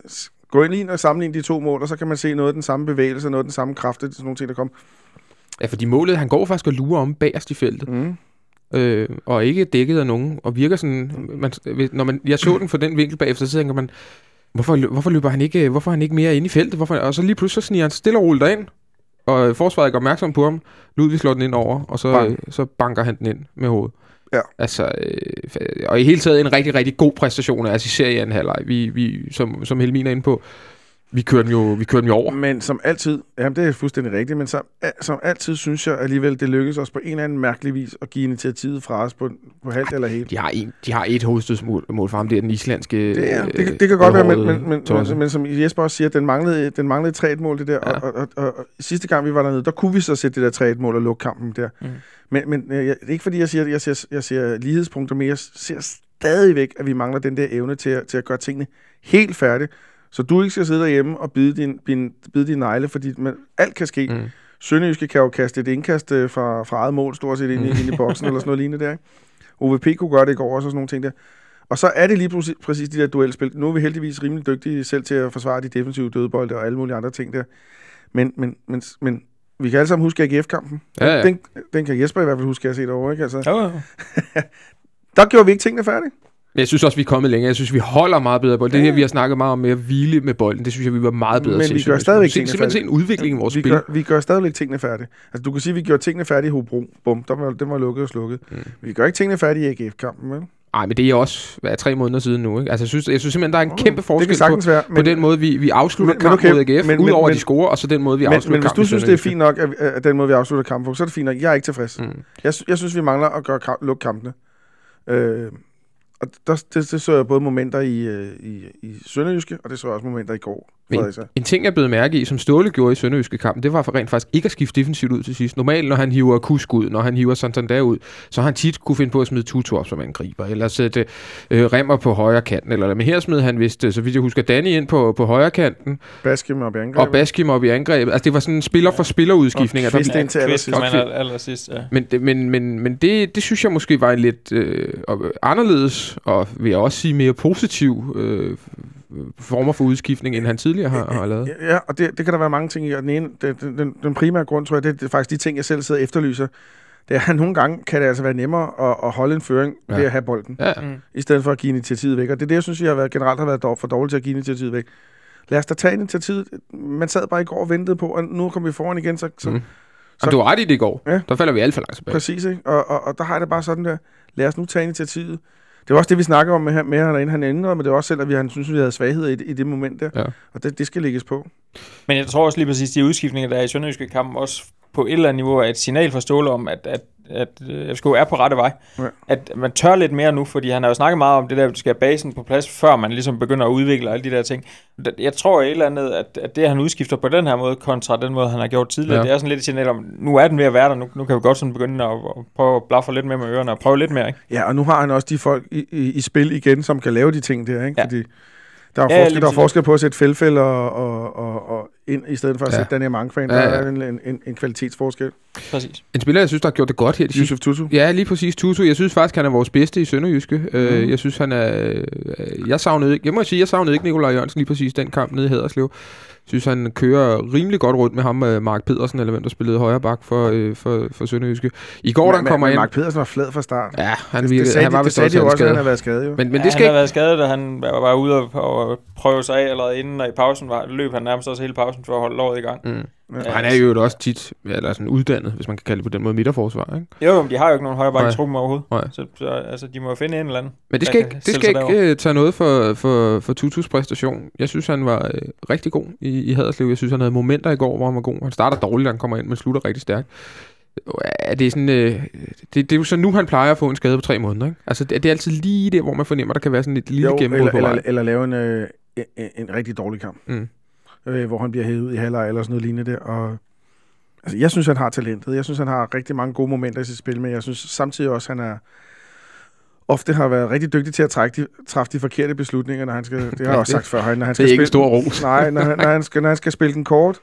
gå ind lige og sammenligne de to mål, og så kan man se noget af den samme bevægelse, noget af den samme kraft, det er sådan nogle ting, der kommer. Ja, fordi målet, han går faktisk og lurer om bagerst i feltet. Mm. øh, og ikke dækket af nogen, og virker sådan, man, når man, jeg så den fra den vinkel bagefter, så tænker man, hvorfor, hvorfor løber han ikke, hvorfor han ikke mere inde i feltet, hvorfor, og så lige pludselig så sniger han stille og roligt derind, og forsvaret går opmærksom på ham, Ludvig slår den ind over, og så, Bang. så banker han den ind med hovedet. Ja. Altså, øh, og i hele taget en rigtig, rigtig god præstation, altså især i anden halvleg. Vi, vi, som, som Helmin er inde på, vi kørte den jo, vi kørte den jo over. Men som altid, jamen det er fuldstændig rigtigt, men som, som altid synes jeg alligevel, det lykkedes os på en eller anden mærkelig vis at give initiativet fra os på, på halvt eller helt. De har, en, de har et hovedstødsmål mål for ham, det er den islandske Det, er, det, øh, kan- det kan godt være, men, men, men, men, men som Jesper også siger, den manglede, den manglede 3 mål det der, Ja. og, og, og, og, sidste gang vi var dernede, der kunne vi så sætte det der 3 mål og lukke kampen der. Mm. Men, men øh, jeg, det er ikke fordi, jeg siger, jeg ser, jeg ser lighedspunkter, men jeg ser stadigvæk, at vi mangler den der evne til, at- til at gøre tingene helt færdige, så du ikke skal sidde derhjemme og bide din, din, bide din negle, fordi man, alt kan ske. Mm. Sønderjyske kan jo kaste et indkast øh, fra, fra eget mål, stort set ind, i, ind i boksen, eller sådan noget lignende der. Ikke? OVP kunne gøre det i går også, og sådan nogle ting der. Og så er det lige præcis, præcis de der duelspil. Nu er vi heldigvis rimelig dygtige selv til at forsvare de defensive dødbolde og alle mulige andre ting der. Men, men, men, men vi kan alle sammen huske AGF-kampen. Ja, ja. Den, den kan Jesper i hvert fald huske, at jeg har set over. Ikke? Altså, Jo, jo. der gjorde vi ikke tingene færdige. Men jeg synes også, vi er kommet længere. Jeg synes, vi holder meget bedre bold. Det her, vi har snakket meget om med at hvile med bolden, det synes jeg, vi var meget bedre Men til. vi synes gør stadigvæk tingene Simpelthen færdige. en udvikling i vores vi spil. gør, vi gør stadigvæk tingene færdige. Altså, du kan sige, at vi gjorde tingene færdige i Hobro. Bum, der var, den var lukket og slukket. Mm. Vi gør ikke tingene færdige i AGF-kampen, vel? Nej, men det er også hvad, tre måneder siden nu. Ikke? Altså, jeg synes, jeg synes simpelthen, der er en kæmpe forskel kan på, være. på den måde, vi, vi afslutter Men- men kampen okay, mod AGF, men- udover men- at de scorer, og så den måde, vi men, afslutter men hvis kampen du synes, det er fint nok, at, at den måde, vi afslutter kampen på, så er det fint nok. Jeg er ikke tilfreds. Mm. Jeg, jeg synes, vi mangler at gøre kamp, lukke kampene. Øh, og der, det, det så jeg både momenter i, øh, i, i Sønderjyske, og det så jeg også momenter i går. Men- Fredericia. En ting, jeg blev mærke i, som Ståle gjorde i Sønderjyske kampen, det var for rent faktisk ikke at skifte defensivt ud til sidst. Normalt, når han hiver Kusk ud, når han hiver Santander ud, så har han tit kunne finde på at smide Tutu op som angriber, eller sætte øh, Remmer på højre kanten. Eller, men her smed han vist, øh, så vidt jeg husker, Danny ind på, på højre kanten, Baskim op i angrebet. og Baskim op i angrebet. Altså, det var sådan en spiller for spillerudskiftning. Og der Kvist ind til Kvist allersidst. allersidst, ja. Men, det, men, men, men det, det synes jeg måske var en lidt øh, og- anderledes, og vil jeg også sige mere positiv øh, former for udskiftning, end han tidligere har, har lavet. Ja, og det, det kan der være mange ting i, og den, ene, den, den, den primære grund, tror jeg, det, det er faktisk de ting, jeg selv sidder og efterlyser. Det er, at nogle gange kan det altså være nemmere at, at holde en føring Ja. ved at have bolden, Ja, Mm. i stedet for at give initiativet væk. Og det er det, jeg synes, jeg har været, generelt har været for dårlig til at give initiativet væk. Lad os da tage initiativet. Man sad bare i går og ventede på, og nu kommer vi foran igen, så, så Mm. så, du var ret i det i går. Ja. Der falder vi alt for langt tilbage. præcis, ikke? Og, og, og der har jeg det bare sådan der, lad os nu tage initiativet. Det var også det, vi snakker om med, her- med ham derinde. Han ændrede, men det var også selv, at vi, han synes, vi havde svagheder i, det- i det moment der. Ja. Og det, det skal lægges på. Men jeg tror også lige præcis, de udskiftninger, der er i Sønderjyske kampen, også på et eller andet niveau er et signal fra Ståle om, at, at, at øh, FCK er på rette vej. Ja. At man tør lidt mere nu, fordi han har jo snakket meget om det der, at du skal have basen på plads, før man ligesom begynder at udvikle alle de der ting. Jeg tror et eller andet, at, at det, han udskifter på den her måde, kontra den måde, han har gjort tidligere, Ja. ja. det er sådan lidt et signal om, nu er den ved at være der, nu, nu kan vi godt sådan begynde at, at prøve at blaffe lidt mere med ørerne og prøve lidt mere, ikke? Ja, og nu har han også de folk i, i, i spil igen, som kan lave de ting der, ikke? Ja. Fordi der er, Ja, forskel, der er forskel på at sætte Felfel og, og, og, og ind, i stedet for at Ja. sætte Daniel Mangfan. Ja, Der ja. er en, en, en, en kvalitetsforskel. Præcis. En spiller, jeg synes, der har gjort det godt her. De Yusuf Tutu. Ja, lige præcis. Tutu. Jeg synes faktisk, han er vores bedste i Sønderjyske. Mm. Øh, Mhm. jeg synes, han er... Øh, jeg savnede ikke... Jeg må sige, jeg savnede ikke Nikolaj Jørgensen lige præcis den kamp nede i Haderslev. Synes, han kører rimelig godt rundt med ham, øh, Mark Pedersen, eller hvem der spillede højre bak for, øh, for, for Sønderjyske. I går, da han kommer men, ind... Mark Pedersen var flad fra start. Ja, han, det, virkede, det sagde, han var vist sagde også også, at han har været skadet jo. Men, men ja, det han skal har ikke... været skadet, da han var var ude og, og prøve sig af allerede inden, og i pausen var, løb han nærmest også hele pausen for at holde låret i gang. Mm. Ja. Og han er jo også tit eller sådan uddannet, hvis man kan kalde det på den måde, midterforsvar. Ikke? Jo, men de har jo ikke nogen højre bakke i truppen overhovedet. Nej. Så, så altså, de må jo finde en eller anden. Men det skal ikke, det skal ikke uh, tage noget for, for, for Tutus præstation. Jeg synes, han var uh, rigtig god i, i Haderslev. Jeg synes, han havde momenter i går, hvor han var god. Han starter dårligt, da han kommer ind, men slutter rigtig stærkt. Er det, sådan, uh, det, det er jo så nu, han plejer at få en skade på tre måneder. Ikke? Altså, det, det er altid lige der, hvor man fornemmer, der kan være sådan et lille Jo, gennembrud eller, på eller, vej. eller lave en, øh, en, en rigtig dårlig kamp. Mm. Øh, hvor han bliver hævet ud i halvleg eller sådan noget lignende der. Og, altså, jeg synes, han har talentet. Jeg synes, han har rigtig mange gode momenter i sit spil, men jeg synes samtidig også, han er ofte har været rigtig dygtig til at trække de, træffe de forkerte beslutninger, når han skal, det har jeg også det- sagt før, han- når han Det skal er ikke en spille, stor ros. Nej, når, han- når, han skal, når han skal spille den kort,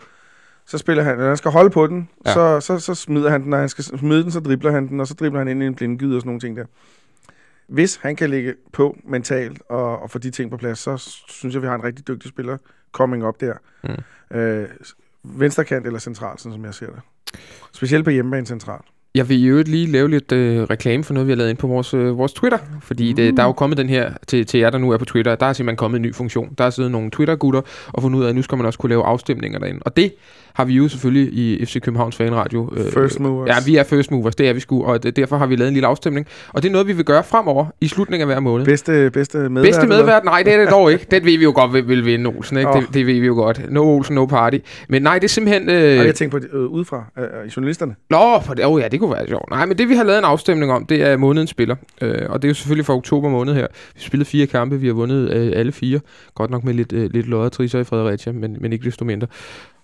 så spiller han, når han skal holde på den, ja. så, så, så smider han den, når han skal smide den, så dribler han den, og så dribler han ind i en blindgyde og sådan nogle ting der. Hvis han kan ligge på mentalt og, og få de ting på plads, så synes jeg, vi har en rigtig dygtig spiller coming up der. Mm. Øh, venstrekant eller central, sådan som jeg ser det. Specielt på hjemmebane central. Jeg vil i øvrigt lige lave lidt øh, reklame for noget, vi har lavet ind på vores, øh, vores Twitter. Fordi det, der er jo kommet den her, til, til jer, der nu er på Twitter, der er simpelthen kommet en ny funktion. Der er siddet nogle Twitter-gutter og fundet ud af, at nu skal man også kunne lave afstemninger derinde. Og det har vi jo selvfølgelig i FC Københavns Fanradio. Øh, First movers. Ja, vi er first movers, det er vi sgu, og det, derfor har vi lavet en lille afstemning. Og det er noget, vi vil gøre fremover i slutningen af hver måned. Bedste, bedste medvært. Bedste medvært? Nej, det er det dog ikke. Den ved vi jo godt, vil, vil vinde Olsen, ikke? Åh. Det, det ved vi jo godt. No Olsen, no party. Men nej, det er simpelthen... Øh, Og jeg tænker på øh, udefra, øh, øh, journalisterne. Nå, på det, oh ja, det kunne være sjovt. Nej, men det vi har lavet en afstemning om, det er månedens spiller. Øh, og det er jo selvfølgelig for oktober måned her. Vi spillede fire kampe, vi har vundet øh, alle fire. Godt nok med lidt, øh, lidt loddertriser i Fredericia, men, men ikke desto mindre.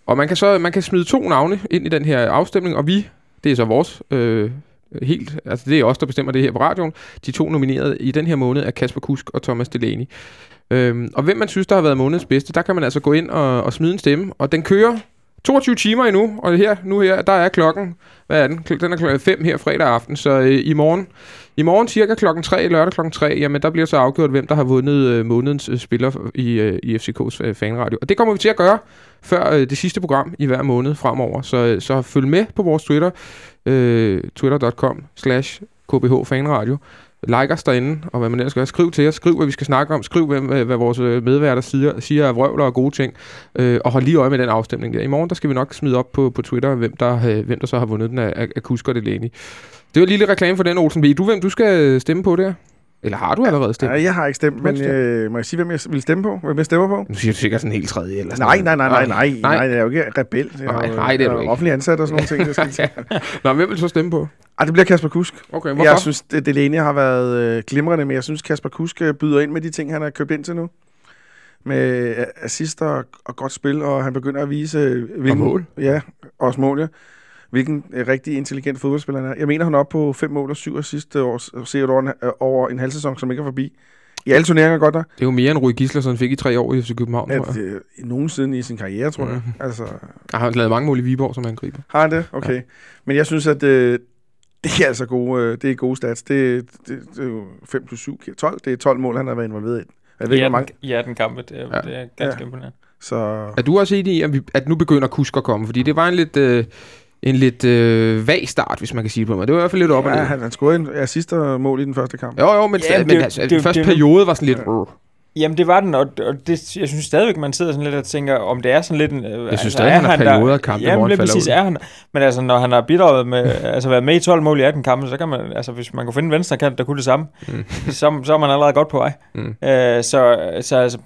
Og man kan så man kan smide to navne ind i den her afstemning, og vi, det er så vores øh, helt, altså det er os, der bestemmer det her på radioen. De to nominerede i den her måned er Kasper Kusk og Thomas Delaney. Øhm, og hvem man synes, der har været månedens bedste, der kan man altså gå ind og, og smide en stemme. Og den kører 22 timer endnu, og her, nu her, der er klokken, hvad er den? Den er klokken 5 her fredag aften, så øh, i morgen, i morgen cirka klokken 3, lørdag klokken 3, jamen der bliver så afgjort, hvem der har vundet øh, månedens øh, spiller i, øh, i FCK's øh, fanradio. Og det kommer vi til at gøre før øh, det sidste program i hver måned fremover, så, øh, så følg med på vores Twitter, øh, twitter.com slash kbhfanradio. Like os derinde, og hvad man ellers gør. Skriv til os, skriv hvad vi skal snakke om, skriv hvem, hvad, hvad vores øh, medværter siger, siger af vrøvler og gode ting, øh, og hold lige øje med den afstemning der. I morgen der skal vi nok smide op på, på Twitter, hvem der, øh, hvem der så har vundet den af, af, af Kusk og Delaney. Det var en lille reklame for den, Olsen. Ved du, hvem du skal øh, stemme på der? Eller har du allerede stemt? Nej, jeg har ikke stemt, men øh, må jeg sige, hvem jeg vil stemme på? Hvem jeg stemmer på? Nu siger du sikkert sådan helt tredje eller sådan Nej, nej, nej, nej, nej, Nej. nej, jeg er jo ikke rebel. Jeg Nej, jo- nej, det er du ikke. offentlig ansat og sådan nogle ting. Det, skal til. Nå, hvem vil du så stemme på? Ej, det bliver Kasper Kusk. Okay, hvorfor? Jeg synes, det Delaney har været øh, glimrende, men jeg synes, Kasper Kusk øh, byder ind med de ting, han har købt ind til nu. Med øh, assist og, og godt spil, og han begynder at vise... Øh, hvilken, mål. Ja, også mål, ja. Hvilken øh, rigtig intelligent fodboldspiller han er. Jeg mener, han er oppe på fem mål og syv assist øh, over, set over, en, øh, over en halv sæson, som ikke er forbi. I alle turneringer godt der. Det er jo mere end Rui Gislason fik i tre år i FC København, tror jeg. øh, nogensinde i sin karriere, tror jeg. Mhm. Altså, Jeg har lavet mange mål i Viborg som angriber. har han det? Okay. Ja. Men jeg synes, at øh, det er altså gode, øh, det er gode stats. Det, det, det er jo 5 plus 7 giver 12. Det er 12 mål, han har været involveret i. Jeg ved ikke, hvor 18, mange. i 18 kampe, det er, Ja. ja. det er ganske Ja. imponerende. Så Er du også enig i, at, vi, at nu begynder Kusk at komme? Fordi det var en lidt, øh, en lidt øh, vag start, hvis man kan sige det på mig. Det var i hvert fald lidt op og ja, ned. han, han scorede en assist og mål i den første kamp. Jo, jo, men, Ja, ja, det- men altså, det- den første det- periode var sådan lidt... Ja. Ja. Jamen, det var den, og, og det, jeg synes stadigvæk, man sidder sådan lidt og tænker, om det er sådan lidt en... Jeg synes stadig, han har perioder af kampen, jamen, hvor han præcis ud. er han. Men altså, når han har bidraget med, altså været med i 12 mål i 18 kampe, så kan man, altså hvis man kunne finde en venstre kant, der kunne det samme, mm. så, så er man allerede godt på vej. Mm. Øh, så så altså,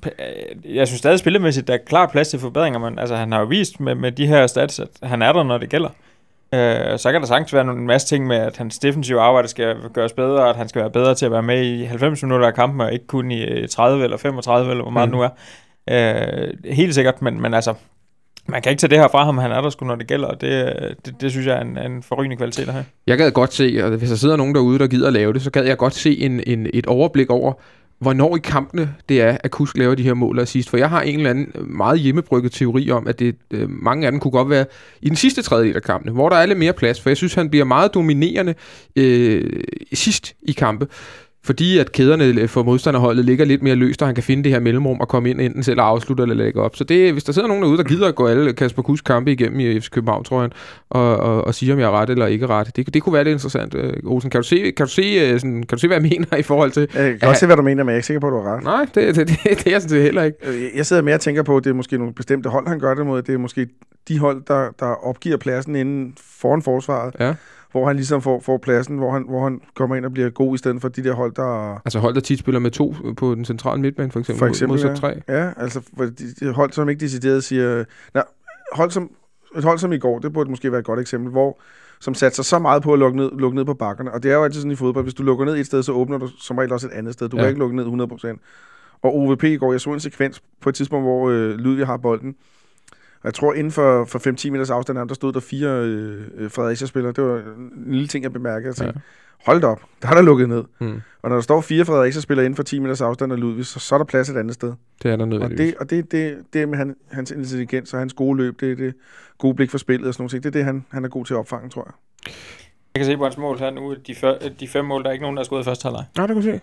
øh, jeg synes stadig spillemæssigt, der er klart plads til forbedringer, men altså, han har jo vist med, med de her stats, at han er der, når det gælder. Øh, så kan der sagtens være en masse ting med, at hans defensive arbejde skal gøres bedre, og at han skal være bedre til at være med i 90 minutter af kampen, og ikke kun i øh, 30 eller 35, eller hvor meget Mm. nu er. Øh, helt sikkert, men, men altså, man kan ikke tage det her fra ham, han er der sgu, når det gælder, og det, det, det synes jeg er en, en forrygende kvalitet at have. Jeg gad godt se, og hvis der sidder nogen derude, der gider at lave det, så gad jeg godt se en, en, et overblik over, hvornår i kampene det er, at Kusk laver de her mål og sidst. For jeg har en eller anden øh, meget hjemmebrygget teori om, at det, øh, mange af dem kunne godt være i den sidste tredjedel af kampene, hvor der er lidt mere plads. For jeg synes, han bliver meget dominerende øh, sidst i kampe. Fordi at kæderne for modstanderholdet ligger lidt mere løst, og han kan finde det her mellemrum og komme ind enten selv og afslutte eller lægge op. Så det, hvis der sidder nogen derude, der gider at gå alle Kasper Kusk kampe igennem i FC København, tror jeg, og, og, og sige, om jeg er ret eller ikke ret. Det, det kunne være lidt interessant, øh, Olsen. Kan du se, kan du se, øh, sådan, kan du se hvad jeg mener i forhold til... Jeg kan Ja. godt se, hvad du mener, men jeg er ikke sikker på, at du har ret. Nej, det, det, det, det er jeg sådan set heller ikke. Øh, Jeg sidder mere og tænker på, at det er måske nogle bestemte hold, han gør det mod. Det er måske de hold, der, der opgiver pladsen inden foran forsvaret, Ja. Hvor han ligesom får, får pladsen, hvor han, hvor han kommer ind og bliver god, i stedet for de der hold, der... Altså hold, der tit spiller med to på den centrale midtbane, for eksempel, For eksempel, modsat ja. tre. Ja, altså de, hold, som ikke decideret siger... Nej, hold som, et hold som i går, det burde måske være et godt eksempel, hvor som satser så meget på at lukke ned, lukke ned på bakkerne. Og det er jo altid sådan i fodbold. Hvis du lukker ned et sted, så åbner du som regel også et andet sted. Du. Ja. kan ikke lukke ned 100%. Og OVP i går, jeg så en sekvens på et tidspunkt, hvor øh, Ludvig har bolden. Og jeg tror, inden for, for 5-10 meters afstand, der stod der fire øh, øh, Fredericia-spillere. Det var en lille ting, jeg bemærkede. Jeg tænkte, ja. hold da op, der er der lukket ned. Hmm. Og når der står fire Fredericia-spillere inden for 10 meters afstand af Ludvig, så, så er der plads et andet sted. Det er der Og nødvendigvis. det, og det, det, det med han, hans intelligens og hans gode løb, det er det gode blik for spillet og sådan noget. Det er det, han, han er god til at opfange, tror jeg. Jeg kan se på hans mål her nu, de, før, de fem mål, der er ikke nogen, der har skåret i første halvleg. Nej, det kan du se.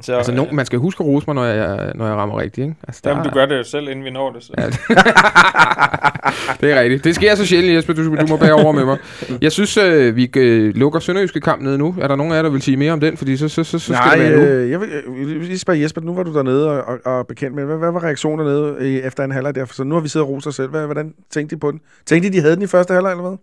Så, Altså, no, man skal huske at rose mig, når jeg, når jeg rammer rigtigt, ikke? Altså, der, Jamen, du gør det jo selv, inden vi når det. Så. Ja. det er rigtigt. Det sker så sjældent, Jesper. Du, du må bære over med mig. Jeg synes, øh, vi øh, lukker Sønderjyske kamp ned nu. Er der nogen af jer, der vil sige mere om den? Fordi så, så, så, så skal Nej, det være nu. øh, jeg, vil, jeg vil lige spørge Jesper, nu var du dernede og, og, og bekendt med, hvad, hvad var reaktionen dernede i, efter en halvleg der? For så nu har vi siddet og rost os selv. Hvad, hvordan tænkte de på den? Tænkte de, de havde den i første halvleg, eller hvad?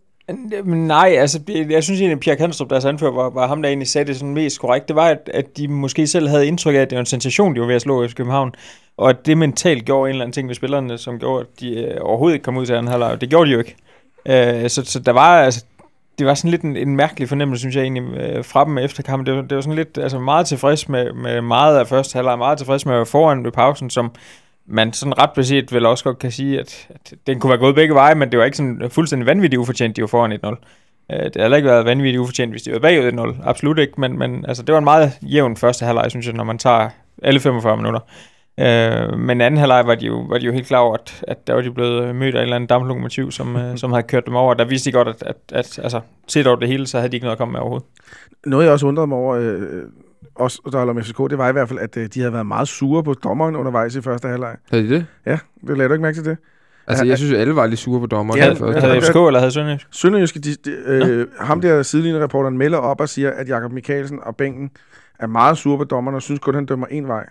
Nej, altså, jeg synes egentlig, at Pierre Kanstrup, deres anfører, var, var ham, der egentlig sagde det sådan mest korrekt. Det var, at, at de måske selv havde indtryk af, at det var en sensation, de var ved at slå i København. Og at det mentalt gjorde en eller anden ting ved spillerne, som gjorde, at de øh, overhovedet ikke kom ud til anden halvleg. Det gjorde de jo ikke. Øh, så, så der var altså, det var sådan lidt en, en mærkelig fornemmelse, synes jeg egentlig, øh, fra dem efter kampen. Det var, det var sådan lidt altså meget tilfreds med, med meget af første halvleg, meget tilfreds med at være foran ved pausen, som man sådan ret beset vel også godt kan sige, at, at den kunne være gået begge veje, men det var ikke sådan fuldstændig vanvittigt ufortjent, de var foran 1-0. Øh, Det har heller ikke været vanvittigt ufortjent, hvis de var bagud 1-0. Absolut ikke, men, men altså, det var en meget jævn første halvleg, synes jeg, når man tager alle 45 minutter. Øh, men anden halvleg var de jo, var de jo helt klar over, at, at der var de blevet mødt af et eller andet damplokomotiv, som, øh, som havde kørt dem over. Der vidste de godt, at, at, at altså, set over det hele, så havde de ikke noget at komme med overhovedet. Noget, jeg også undrede mig over, øh, også der holder med FCK, det var i hvert fald, at øh, de havde været meget sure på dommeren undervejs i første halvleg. Havde de det? Ja, det lagde du ikke mærke til det? Altså, Ja, jeg synes, alle var lidt sure på dommeren. Ja, i første. ja. Havde FCK eller havde Sønderjysk? Sønderjyske, de, de, øh, ham der sidelinjereporteren melder op og siger, at Jakob Mikkelsen og bænken er meget sure på dommeren og synes kun, han dømmer en vej.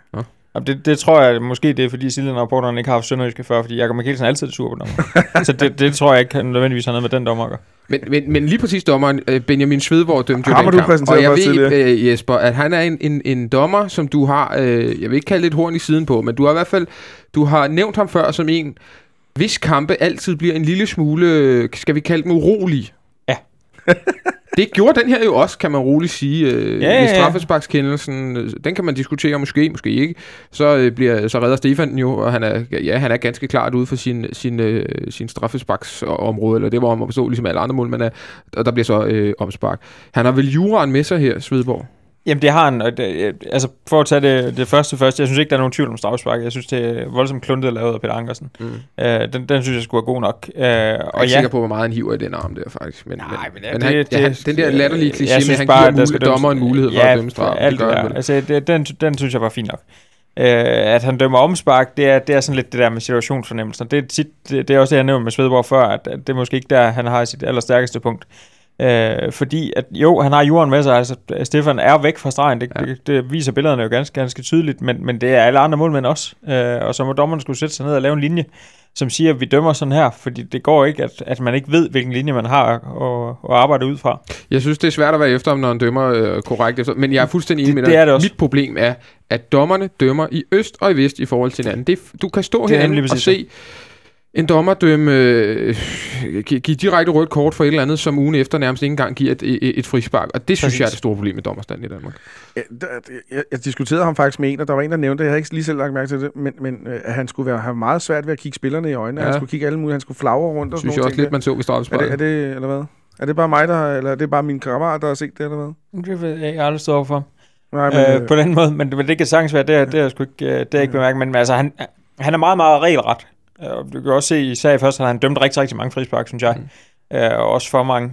Jamen, Det, det tror jeg måske, det er fordi Silden-rapporteren ikke har haft Sønderjyske før, fordi Jakob Mikkelsen er altid sur på dommer. så det, det tror jeg ikke han nødvendigvis har noget med den dommer at gøre. Men, men, men lige præcis dommeren, øh, Benjamin Svedborg dømte jo Ham den har du kamp. Og jeg ved, øh, Jesper, at han er en, en, en dommer, som du har, øh, jeg vil ikke kalde lidt horn i siden på, men du har i hvert fald, du har nævnt ham før som en, hvis kampe altid bliver en lille smule, øh, skal vi kalde dem urolig. Det gjorde den her jo også, kan man roligt sige. Øh, Ja, med ja, ja. straffesparkskendelsen, øh, den kan man diskutere måske, måske ikke. Så, øh, bliver, så redder Stefan jo, og han er, ja, han er ganske klart ude for sin, sin, øh, sin straffesparksområde, eller det var om at forstå, ligesom alle andre mål, men er, og der bliver så øh, omspark. Han har vel juraen med sig her, Svedborg? Jamen det har han, og det, øh, altså for at tage det, det første først, jeg synes ikke, der er nogen tvivl om straffespark. Jeg synes, det er voldsomt kluntet lavet af Peter Ankersen. Mm. Øh, den, den synes jeg skulle være god nok. Øh, Jeg er og ikke ja, sikker på, hvor meget han hiver i den arm der, faktisk. Men, Nej, men, men han, ja, han, den der latterlige kliché med, at han bare, giver at der skal mulighed, dommer en mulighed for ja, at dømme straf. Det alt gør det der. vel. Altså, det, den, den synes jeg var fint nok. Øh, at han dømmer omspark, det er, det er sådan lidt det der med situationsfornemmelser. Det er, tit, det, det er også det, jeg nævnte med Svedborg før, at, at det er måske ikke der, han har sit allerstærkeste punkt. Øh, fordi, at jo, han har jorden med sig, altså Stefan er væk fra stregen, det, Ja. det, det viser billederne jo ganske, ganske tydeligt, men, men det er alle andre målmænd også. Øh, og så må dommerne skulle sætte sig ned og lave en linje, som siger, at vi dømmer sådan her, fordi det går ikke, at, at man ikke ved, hvilken linje man har at, at arbejde ud fra. Jeg synes, det er svært at være efter, når han dømmer øh, korrekt efter. Men jeg er fuldstændig enig Det- med det dig. er det også. Mit problem er, at dommerne dømmer i øst og i vest i forhold til hinanden. Det, du kan stå Det er herinde nemlig og se en dommer dømme, øh, give, direkte rødt kort for et eller andet, som ugen efter nærmest ikke engang giver et, et, et frispark. Og det synes Præcis. jeg er det store problem med dommerstanden i Danmark. Der- jeg, jeg diskuterede ham faktisk med en, og der var en, der nævnte det. Jeg havde ikke lige selv lagt mærke til det, men, men øh, at han skulle være, have meget svært ved at kigge spillerne i øjnene. Ja. Han skulle kigge alle mulige, han skulle flagre rundt og Det sådan synes jeg også ting lidt, man så ved der. er det, er det, eller hvad? Er det bare mig, der eller er det bare min kammerat, der har set det, eller hvad? Det ved jeg ikke, jeg aldrig stået overfor. Nej, øh, på den måde, men, men det kan sagtens være, det, er- det er jeg sgu ikke, øh, det er jeg ikke bemærket, men altså, han, han er meget, meget regelret. Øh, Og du kan også se, især i første, at han dømt rigtig, rigtig mange frispark, synes jeg. Mm. Øh, og også for mange.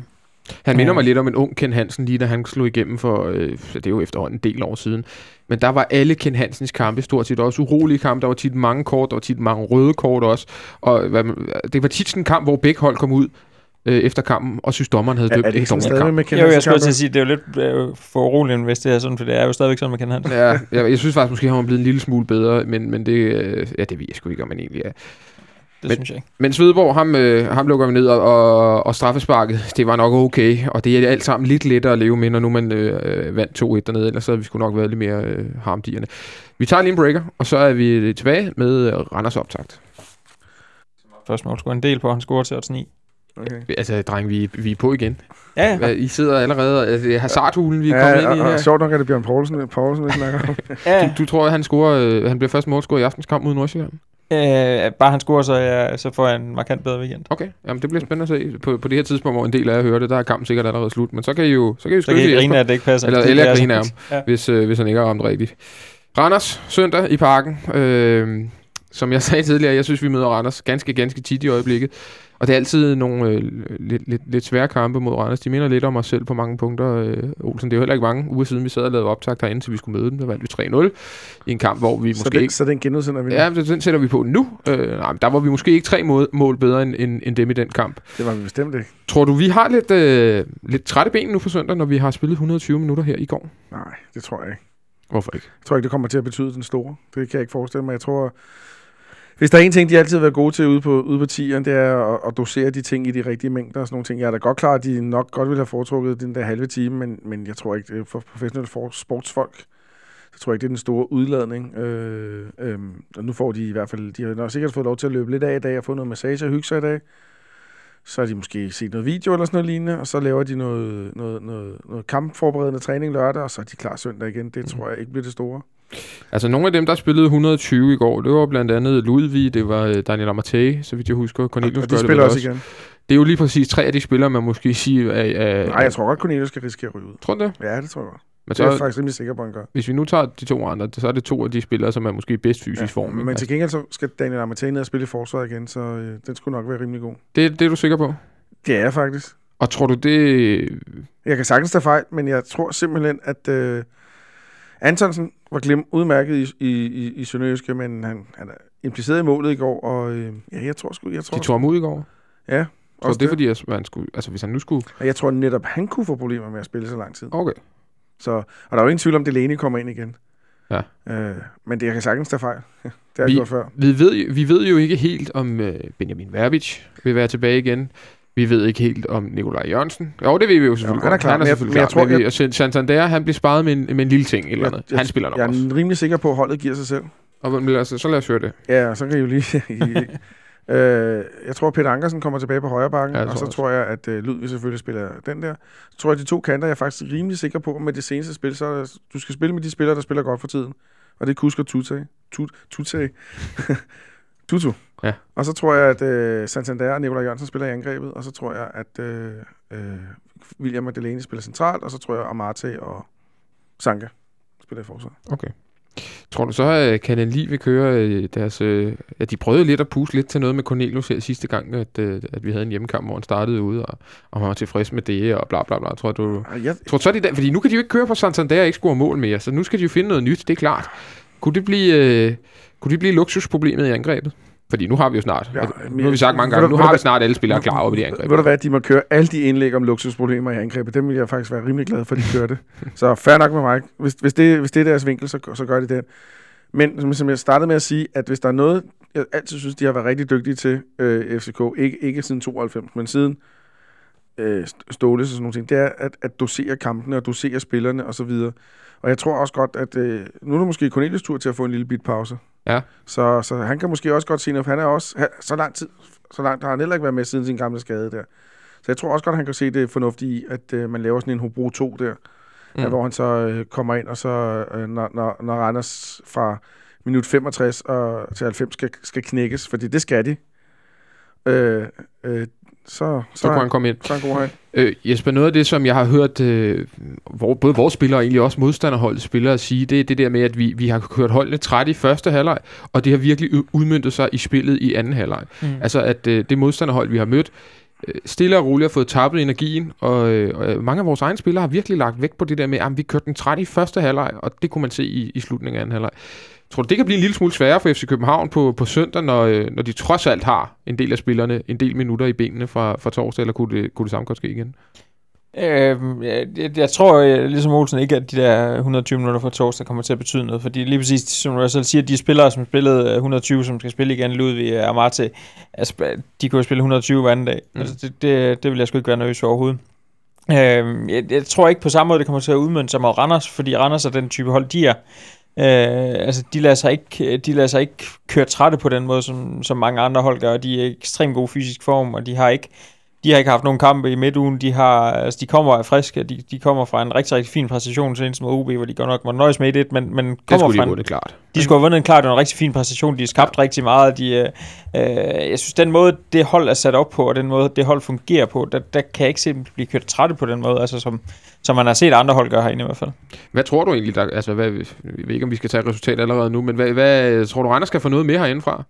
Han minder mig lidt om en ung Ken Hansen, lige da han slog igennem for, øh, det er jo efterhånden en del år siden. Men der var alle Ken Hansens kampe stort set også urolige kampe. Der var tit mange kort, der var tit mange røde kort også. Og hvad, det var tit sådan en kamp, hvor begge hold kom ud øh, efter kampen, og synes dommeren havde er, dømt er det en ikke sådan dårlig kamp. med Ken Jo, jeg Hansen skulle til at sige, det er jo lidt øh, for uroligt, hvis det er sådan, for det er jo stadigvæk sådan, kan have det. Ja, jeg, jeg synes faktisk måske, han var blevet en lille smule bedre, men, men det, øh, ja, det ved jeg sgu ikke, om man egentlig er. Det Men- synes jeg ikke. Men Svedborg, ham, øh, ham lukker vi ned, og, og, og straffesparket, det var nok okay, og det er alt sammen lidt lettere at leve med, når nu man øh, øh, vandt 2-1 dernede, ellers havde vi skulle nok været lidt mere øh, harmdierne. Vi tager lige en breaker, og så er vi tilbage med øh, Randers optakt. Første mål skulle en del på, han scorer til odds 9. Okay. Altså, dreng, vi, vi er på igen. Ja, ja. I sidder allerede, altså, det er hazardhulen, vi er kommet Ja, ind i og, her. og, sjovt nok er det Bjørn Poulsen, Poulsen vi snakker om. ja. Du, du tror, at han, scorer, øh, han bliver først målscorer i aftens kamp mod Nordsjælland? Øh, bare han scorer, så, ja, så får jeg en markant bedre weekend. Okay, jamen det bliver spændende at se. På, på det her tidspunkt, hvor en del af jer hører det, der er kampen sikkert allerede slut. Men så kan I jo, så kan I Så kan I Jesper. grine, at det ikke passer. Eller- eller er grine af fint. Ja. hvis, øh, hvis han ikke har ramt rigtigt. Randers, søndag i parken. Øh, som jeg sagde tidligere, jeg synes, vi møder Randers ganske, ganske tit i øjeblikket. Og det er altid nogle øh, lidt, lidt, lidt svære kampe mod Randers. De minder lidt om os selv på mange punkter. Øh, Olsen, det er jo heller ikke mange uger siden, vi sad og lavede optag herinde, til vi skulle møde dem. Der vandt vi 3-0 i en kamp, hvor vi så, måske den, ikke... så den genudsender vi nu. Ja, den sætter vi på nu. Øh, nej, der var vi måske ikke tre mål, mål bedre end, end, end dem i den kamp. Det var vi bestemt ikke. Tror du, vi har lidt, øh, lidt trætte ben nu for søndag, når vi har spillet 120 minutter her i går? Nej, det tror jeg ikke. Hvorfor ikke? Jeg tror ikke, det kommer til at betyde den store. Det kan jeg ikke forestille mig. Jeg tror, hvis der er en ting, de altid har været gode til ude på, ude på tieren, det er at, at dosere de ting i de rigtige mængder og sådan nogle ting. Jeg er da godt klar, at de nok godt ville have foretrukket den der halve time, men, men jeg tror ikke, det er for professionelle for sportsfolk. Så tror jeg ikke, det er den store udladning. Øh, øh, og nu får de i hvert fald, de har nok sikkert fået lov til at løbe lidt af i dag og få noget massage og hygge sig i dag. Så har de måske set noget video eller sådan noget lignende, og så laver de noget, noget, noget, noget kampforberedende træning lørdag, og så er de klar søndag igen. Det tror jeg ikke bliver det store. Altså nogle af dem, der spillede 120 i går, det var blandt andet Ludvig, det var øh, Daniel Amatei, så vidt jeg husker. Cornelius og de det spiller vel også igen. Det er jo lige præcis tre af de spillere, man måske sige er... er Nej, jeg tror godt, Cornelius skal risikere at ryge ud. Tror du det? Ja, det tror jeg godt. Men Det er jeg faktisk rimelig sikker på, at han gør. hvis vi nu tager de to andre, så er det to af de spillere, som er måske i bedst fysisk form. ikke? Men Altså, til gengæld så skal Daniel Amatei ned og spille i forsvaret igen, så øh, den skulle nok være rimelig god. det, det er du sikker på? Det er jeg faktisk. Og tror du det... Jeg kan sagtens tage fejl, men jeg tror simpelthen, at øh, Antonsen var glemt udmærket i, i, i, i Sønderjyske, men han, han er impliceret i målet i går, og øh, ja, jeg tror sgu, jeg tror, De tog ham ud i går? Ja, Så det er fordi, at man skulle, altså hvis han nu skulle... Jeg tror netop, han kunne få problemer med at spille så lang tid. Okay. Så, og der er jo ingen tvivl om, at Delaney kommer ind igen. Ja. Øh, men det, jeg kan sagtens tage fejl. det har jeg Vi- gjort før. Vi ved, jo- vi ved jo ikke helt, om øh, Benjamin Verbic vil være tilbage igen. Vi ved ikke helt om Nikolaj Jørgensen. Jo, det ved vi jo selvfølgelig han er klar, Han er men jeg- selvfølgelig men jeg klar. tror, Men vi- jeg- Santander, han bliver sparet med en, med en lille ting eller Jeg- jeg- Han spiller nok Jeg også. er rimelig sikker på, at holdet giver sig selv. Og, men os, så lad os høre det. Ja, så kan I jo lige... Øh, jeg tror, Peter Ankersen kommer tilbage på højre bakken, Ja, og så også. tror jeg, at øh, Ludvig selvfølgelig spiller den der. Så tror jeg, at de to kanter, jeg er faktisk rimelig sikker på, med det seneste spil, så der, du skal spille med de spillere, der spiller godt for tiden. Og det er Kusk og Tutte. Tut, Tutte. Tutu. Ja. Og så tror jeg, at øh, Santander og Nikolaj Jørgensen spiller i angrebet, og så tror jeg, at øh, øh, William og Delaney spiller centralt, og så tror jeg, at Amarte og Sanka spiller i forsvar. Okay. Tror du så, at Lee vil køre øh, deres... Øh, ja, de prøvede lidt at puste lidt til noget med Cornelius her sidste gang, at, øh, at vi havde en hjemmekamp, hvor han startede ude, og, og han var tilfreds med det, og bla bla bla. Tror du... Jeg, Tror så, de der, fordi nu kan de jo ikke køre på Santander og ikke score mål mere, så nu skal de jo finde noget nyt, det er klart. Kunne det blive, øh, kunne det blive luksusproblemet i angrebet? Fordi nu har vi jo snart, Ja, ja, men- nu har vi sagt mange ved gange, du- nu ved har vi snart alle spillere klar over i det angreb. Ved du hvad, de må køre alle de indlæg om luksusproblemer i angrebet. Dem vil jeg faktisk være rimelig glad for, at de kører det. så fair nok med mig. Hvis, hvis, det, hvis det er deres vinkel, så, så gør de det. Men som, som jeg startede med at sige, at hvis der er noget, jeg altid synes, de har været rigtig dygtige til, øh, FCK, ikke, ikke siden 92, men siden øh, Ståles og sådan nogle ting, det er at, at dosere kampene og dosere spillerne og så videre. Og jeg tror også godt, at øh, nu er det måske Cornelius tur til at få en lille bit pause. Ja. Så, så han kan måske også godt se noget, for han er også, han, så lang tid, så langt har han heller ikke været med siden sin gamle skade der. Så jeg tror også godt, han kan se det fornuftige i, at øh, man laver sådan en Hobro 2 der, mm. Mm. hvor han så øh, kommer ind, og så øh, når, når, når Randers fra minut 65 og til 90 skal, skal knækkes, fordi det skal de, øh, øh, så, så, Så kunne han komme ind. så er han god her. Øh, Jesper, noget af det, som jeg har hørt øh, hvor, både vores spillere og egentlig også modstanderholdets spillere sige, det er det der med, at vi, vi har kørt holdene træt i første halvleg, og det har virkelig udmyndtet sig i spillet i anden halvleg. Mm. Altså, at øh, det modstanderhold, vi har mødt, Øh, stille og roligt har fået tappet energien, og, øh, og øh, mange af vores egne spillere har virkelig lagt vægt på det der med, at vi kørte den træt i første halvleg, og det kunne man se i, i slutningen af anden halvleg. Tror du, det kan blive en lille smule sværere for FC København på, på søndag, når, øh, når de trods alt har en del af spillerne, en del minutter i benene fra, fra torsdag, eller kunne det, kunne det samme godt ske igen? Øh, jeg, jeg tror øh, ligesom Olsen ikke, at de der 120 minutter fra torsdag kommer til at betyde noget, fordi lige præcis, som du selv siger, de spillere, som spillede øh, 120, som skal spille igen, Ludvig og Amarte, altså, de kunne jo spille 120 hver anden dag. Mm. Altså, det, det, det vil jeg sgu ikke være nervøs for overhovedet. Øh, jeg, jeg tror ikke på samme måde, det kommer til at udmønte sig mod Randers, fordi Randers er den type hold, de er. Øh, altså, de lader, sig ikke, de lader sig ikke køre trætte på den måde, som, som mange andre hold gør, de er i ekstremt god fysisk form, og de har ikke de har ikke haft nogen kampe i midtugen. De, har, altså, de kommer af friske. De, de kommer fra en rigtig, rigtig fin præstation senest mod OB, hvor de godt nok må nøjes med det, men, men Det kommer skulle de fra have en, klart. de skulle have vundet en klart, det var en rigtig fin præstation. De har skabt ja. rigtig meget. De, øh, øh, jeg synes, den måde, det hold er sat op på, og den måde, det hold fungerer på, der, der kan jeg ikke se blive kørt trætte på den måde, altså som, som man har set andre hold gøre herinde i hvert fald. Hvad tror du egentlig, der, altså hvad, jeg ved ikke, om vi skal tage resultat allerede nu, men hvad, hvad tror du, Randers skal få noget mere herindefra?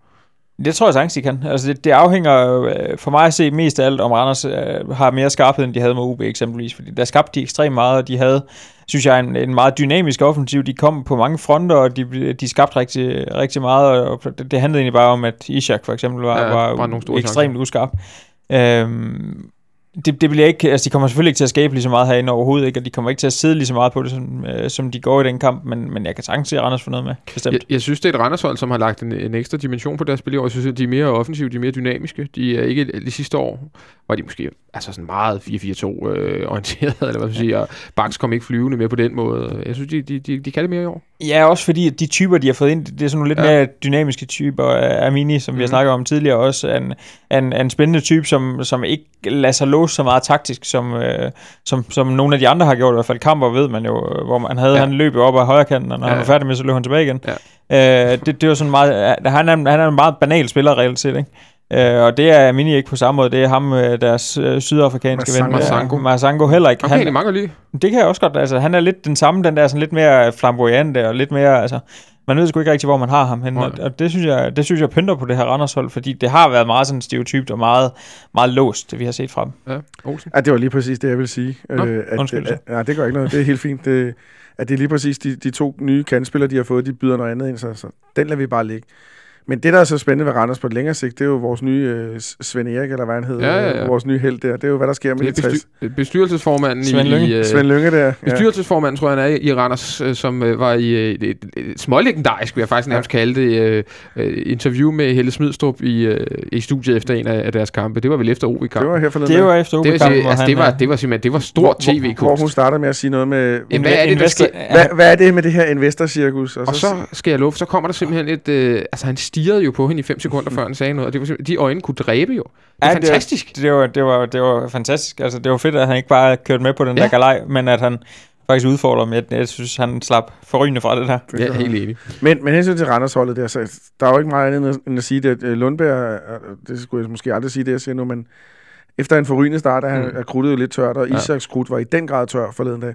Det tror jeg sagtens, de kan. Altså, det, det afhænger øh, for mig at se mest af alt, om Randers øh, har mere skarphed, end de havde med OB eksempelvis. Fordi der skabte de ekstremt meget, og de havde, synes jeg, en, en meget dynamisk offensiv. De kom på mange fronter, og de, de skabte rigtig, rigtig meget. Og det, det handlede egentlig bare om, at Ishak for eksempel var, Ja, var store ekstremt uskarp. Øhm, det, det bliver ikke, altså de kommer selvfølgelig ikke til at skabe lige så meget herinde overhovedet, ikke? og de kommer ikke til at sidde lige så meget på det, som, øh, som de går i den kamp, men, men jeg kan sagtens se, Randers for noget med, bestemt. Jeg, jeg synes, det er et Randershold, som har lagt en, en ekstra dimension på deres spil i år. Jeg synes, at de er mere offensive, de er mere dynamiske. De er ikke de sidste år, var de måske altså sådan meget 4-4-2 øh, orienteret, eller hvad man siger. Og kom ikke flyvende med på den måde. Jeg synes, de, de, de, de kan det mere i år. Ja, også fordi at de typer, de har fået ind, det er sådan nogle lidt Ja. mere dynamiske typer af Mini, som mm. vi har Mhm. snakket om tidligere også. En, en, en spændende type, som, som ikke lader sig låse så meget taktisk, som, øh, som, som nogle af de andre har gjort. I hvert fald kamper ved man jo, øh, hvor man havde Ja. han løbet op ad højre kanten, og når Ja. ja. han var færdig med, så løb han tilbage igen. Ja. Øh, det, det var sådan meget, øh, han, er, han er en meget banal spiller reelt set, ikke? Øh, og det er Mini ikke på samme måde. Det er ham, øh, deres øh, sydafrikanske ven. Masango. Masango. Masango heller ikke. Han kan egentlig mange at lide. Det kan jeg også godt. Altså, han er lidt den samme, den der sådan lidt mere flamboyante og lidt mere, altså, man ved sgu ikke rigtig, hvor man har ham henne, Nej. og, og det, synes jeg, det synes jeg pynter på det her Randershold, fordi det har været meget sådan stereotypt og meget, meget låst, det vi har set fra dem. Ja, Olsen. Ja, det var lige præcis det, jeg ville sige. Nå, at, undskyld at, ja, det gør ikke noget. Det er helt fint. Det, at det er lige præcis de, de to nye kandspillere, de har fået, de byder noget andet ind, så, så den lader vi bare ligge. Men det, der er så spændende ved Randers på et længere sigt, det er jo vores nye øh, Svend Erik, eller hvad han hedder, Ja, ja, ja. vores nye held der. Det er jo, hvad der sker med Det de er 60. bestyr- bestyrelsesformanden Svend i... Lynge. i øh, Svend Lynge der. Ja. Bestyrelsesformanden, tror jeg, han er i Randers, øh, som øh, var i øh, et, et, smålegendarisk, vil jeg faktisk nærmest kalde det, øh, øh, interview med Helle Smidstrup i, øh, i studiet efter en af, af deres kampe. Det var vel efter OB-kampen. Det var her forleden. Det var efter det, OB-kampen, sige, hvor altså, han, det, var, øh, det var simpelthen det var stor hvor, hvor, hvor tv-kunst. hun starter med at sige noget med... Jamen, hvad er det, investor- Hvad, hvad er det med det her investorcirkus? Og så skal jeg love, så kommer der simpelthen et... Øh, altså, han stirrede jo på hende i fem sekunder, før han sagde noget. Og det var de øjne kunne dræbe jo. Det er Ja, fantastisk. Det, det, var, det, var, det var fantastisk. Altså, det var fedt, at han ikke bare kørte med på den Ja. ja. der galej, men at han faktisk udfordrer dem. Jeg, jeg synes, han slap forrygende fra det der. Ja, helt enig. Men, men hensyn til Randersholdet der, så der er jo ikke meget andet end- at sige det. at, øh, Lundberg, det skulle jeg måske aldrig sige det, jeg siger nu, men efter en forrygende start, er, han, Mm. er krudtet jo lidt tørt, og Ja. Isaks krudt var i den grad tør forleden dag.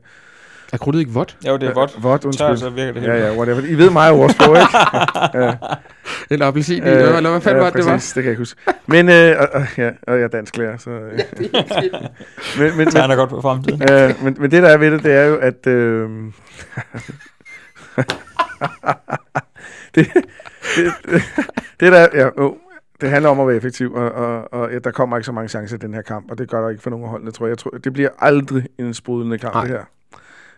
Er krudtet ikke vådt? Jo, det er vådt. Vådt, undskyld. Tør, så virker det helt. Ja, ja, whatever. I ved mig ordsprog, ikke? ja. En appelsin i, øh, eller hvad fanden ja, var det, det var? det kan jeg ikke huske. Men, øh, og, og, ja, og jeg er dansklærer, så... Øh. men, men, Så han er godt på fremtiden. øh, men, men det, der er ved det, det er jo, at... Øh, det, det, det, det, der, ja, oh, det handler om at være effektiv, og, og, og ja, der kommer ikke så mange chancer i den her kamp, og det gør der ikke for nogen af holdene, tror jeg. jeg tror, det bliver aldrig en sprudlende kamp, Nej. det her.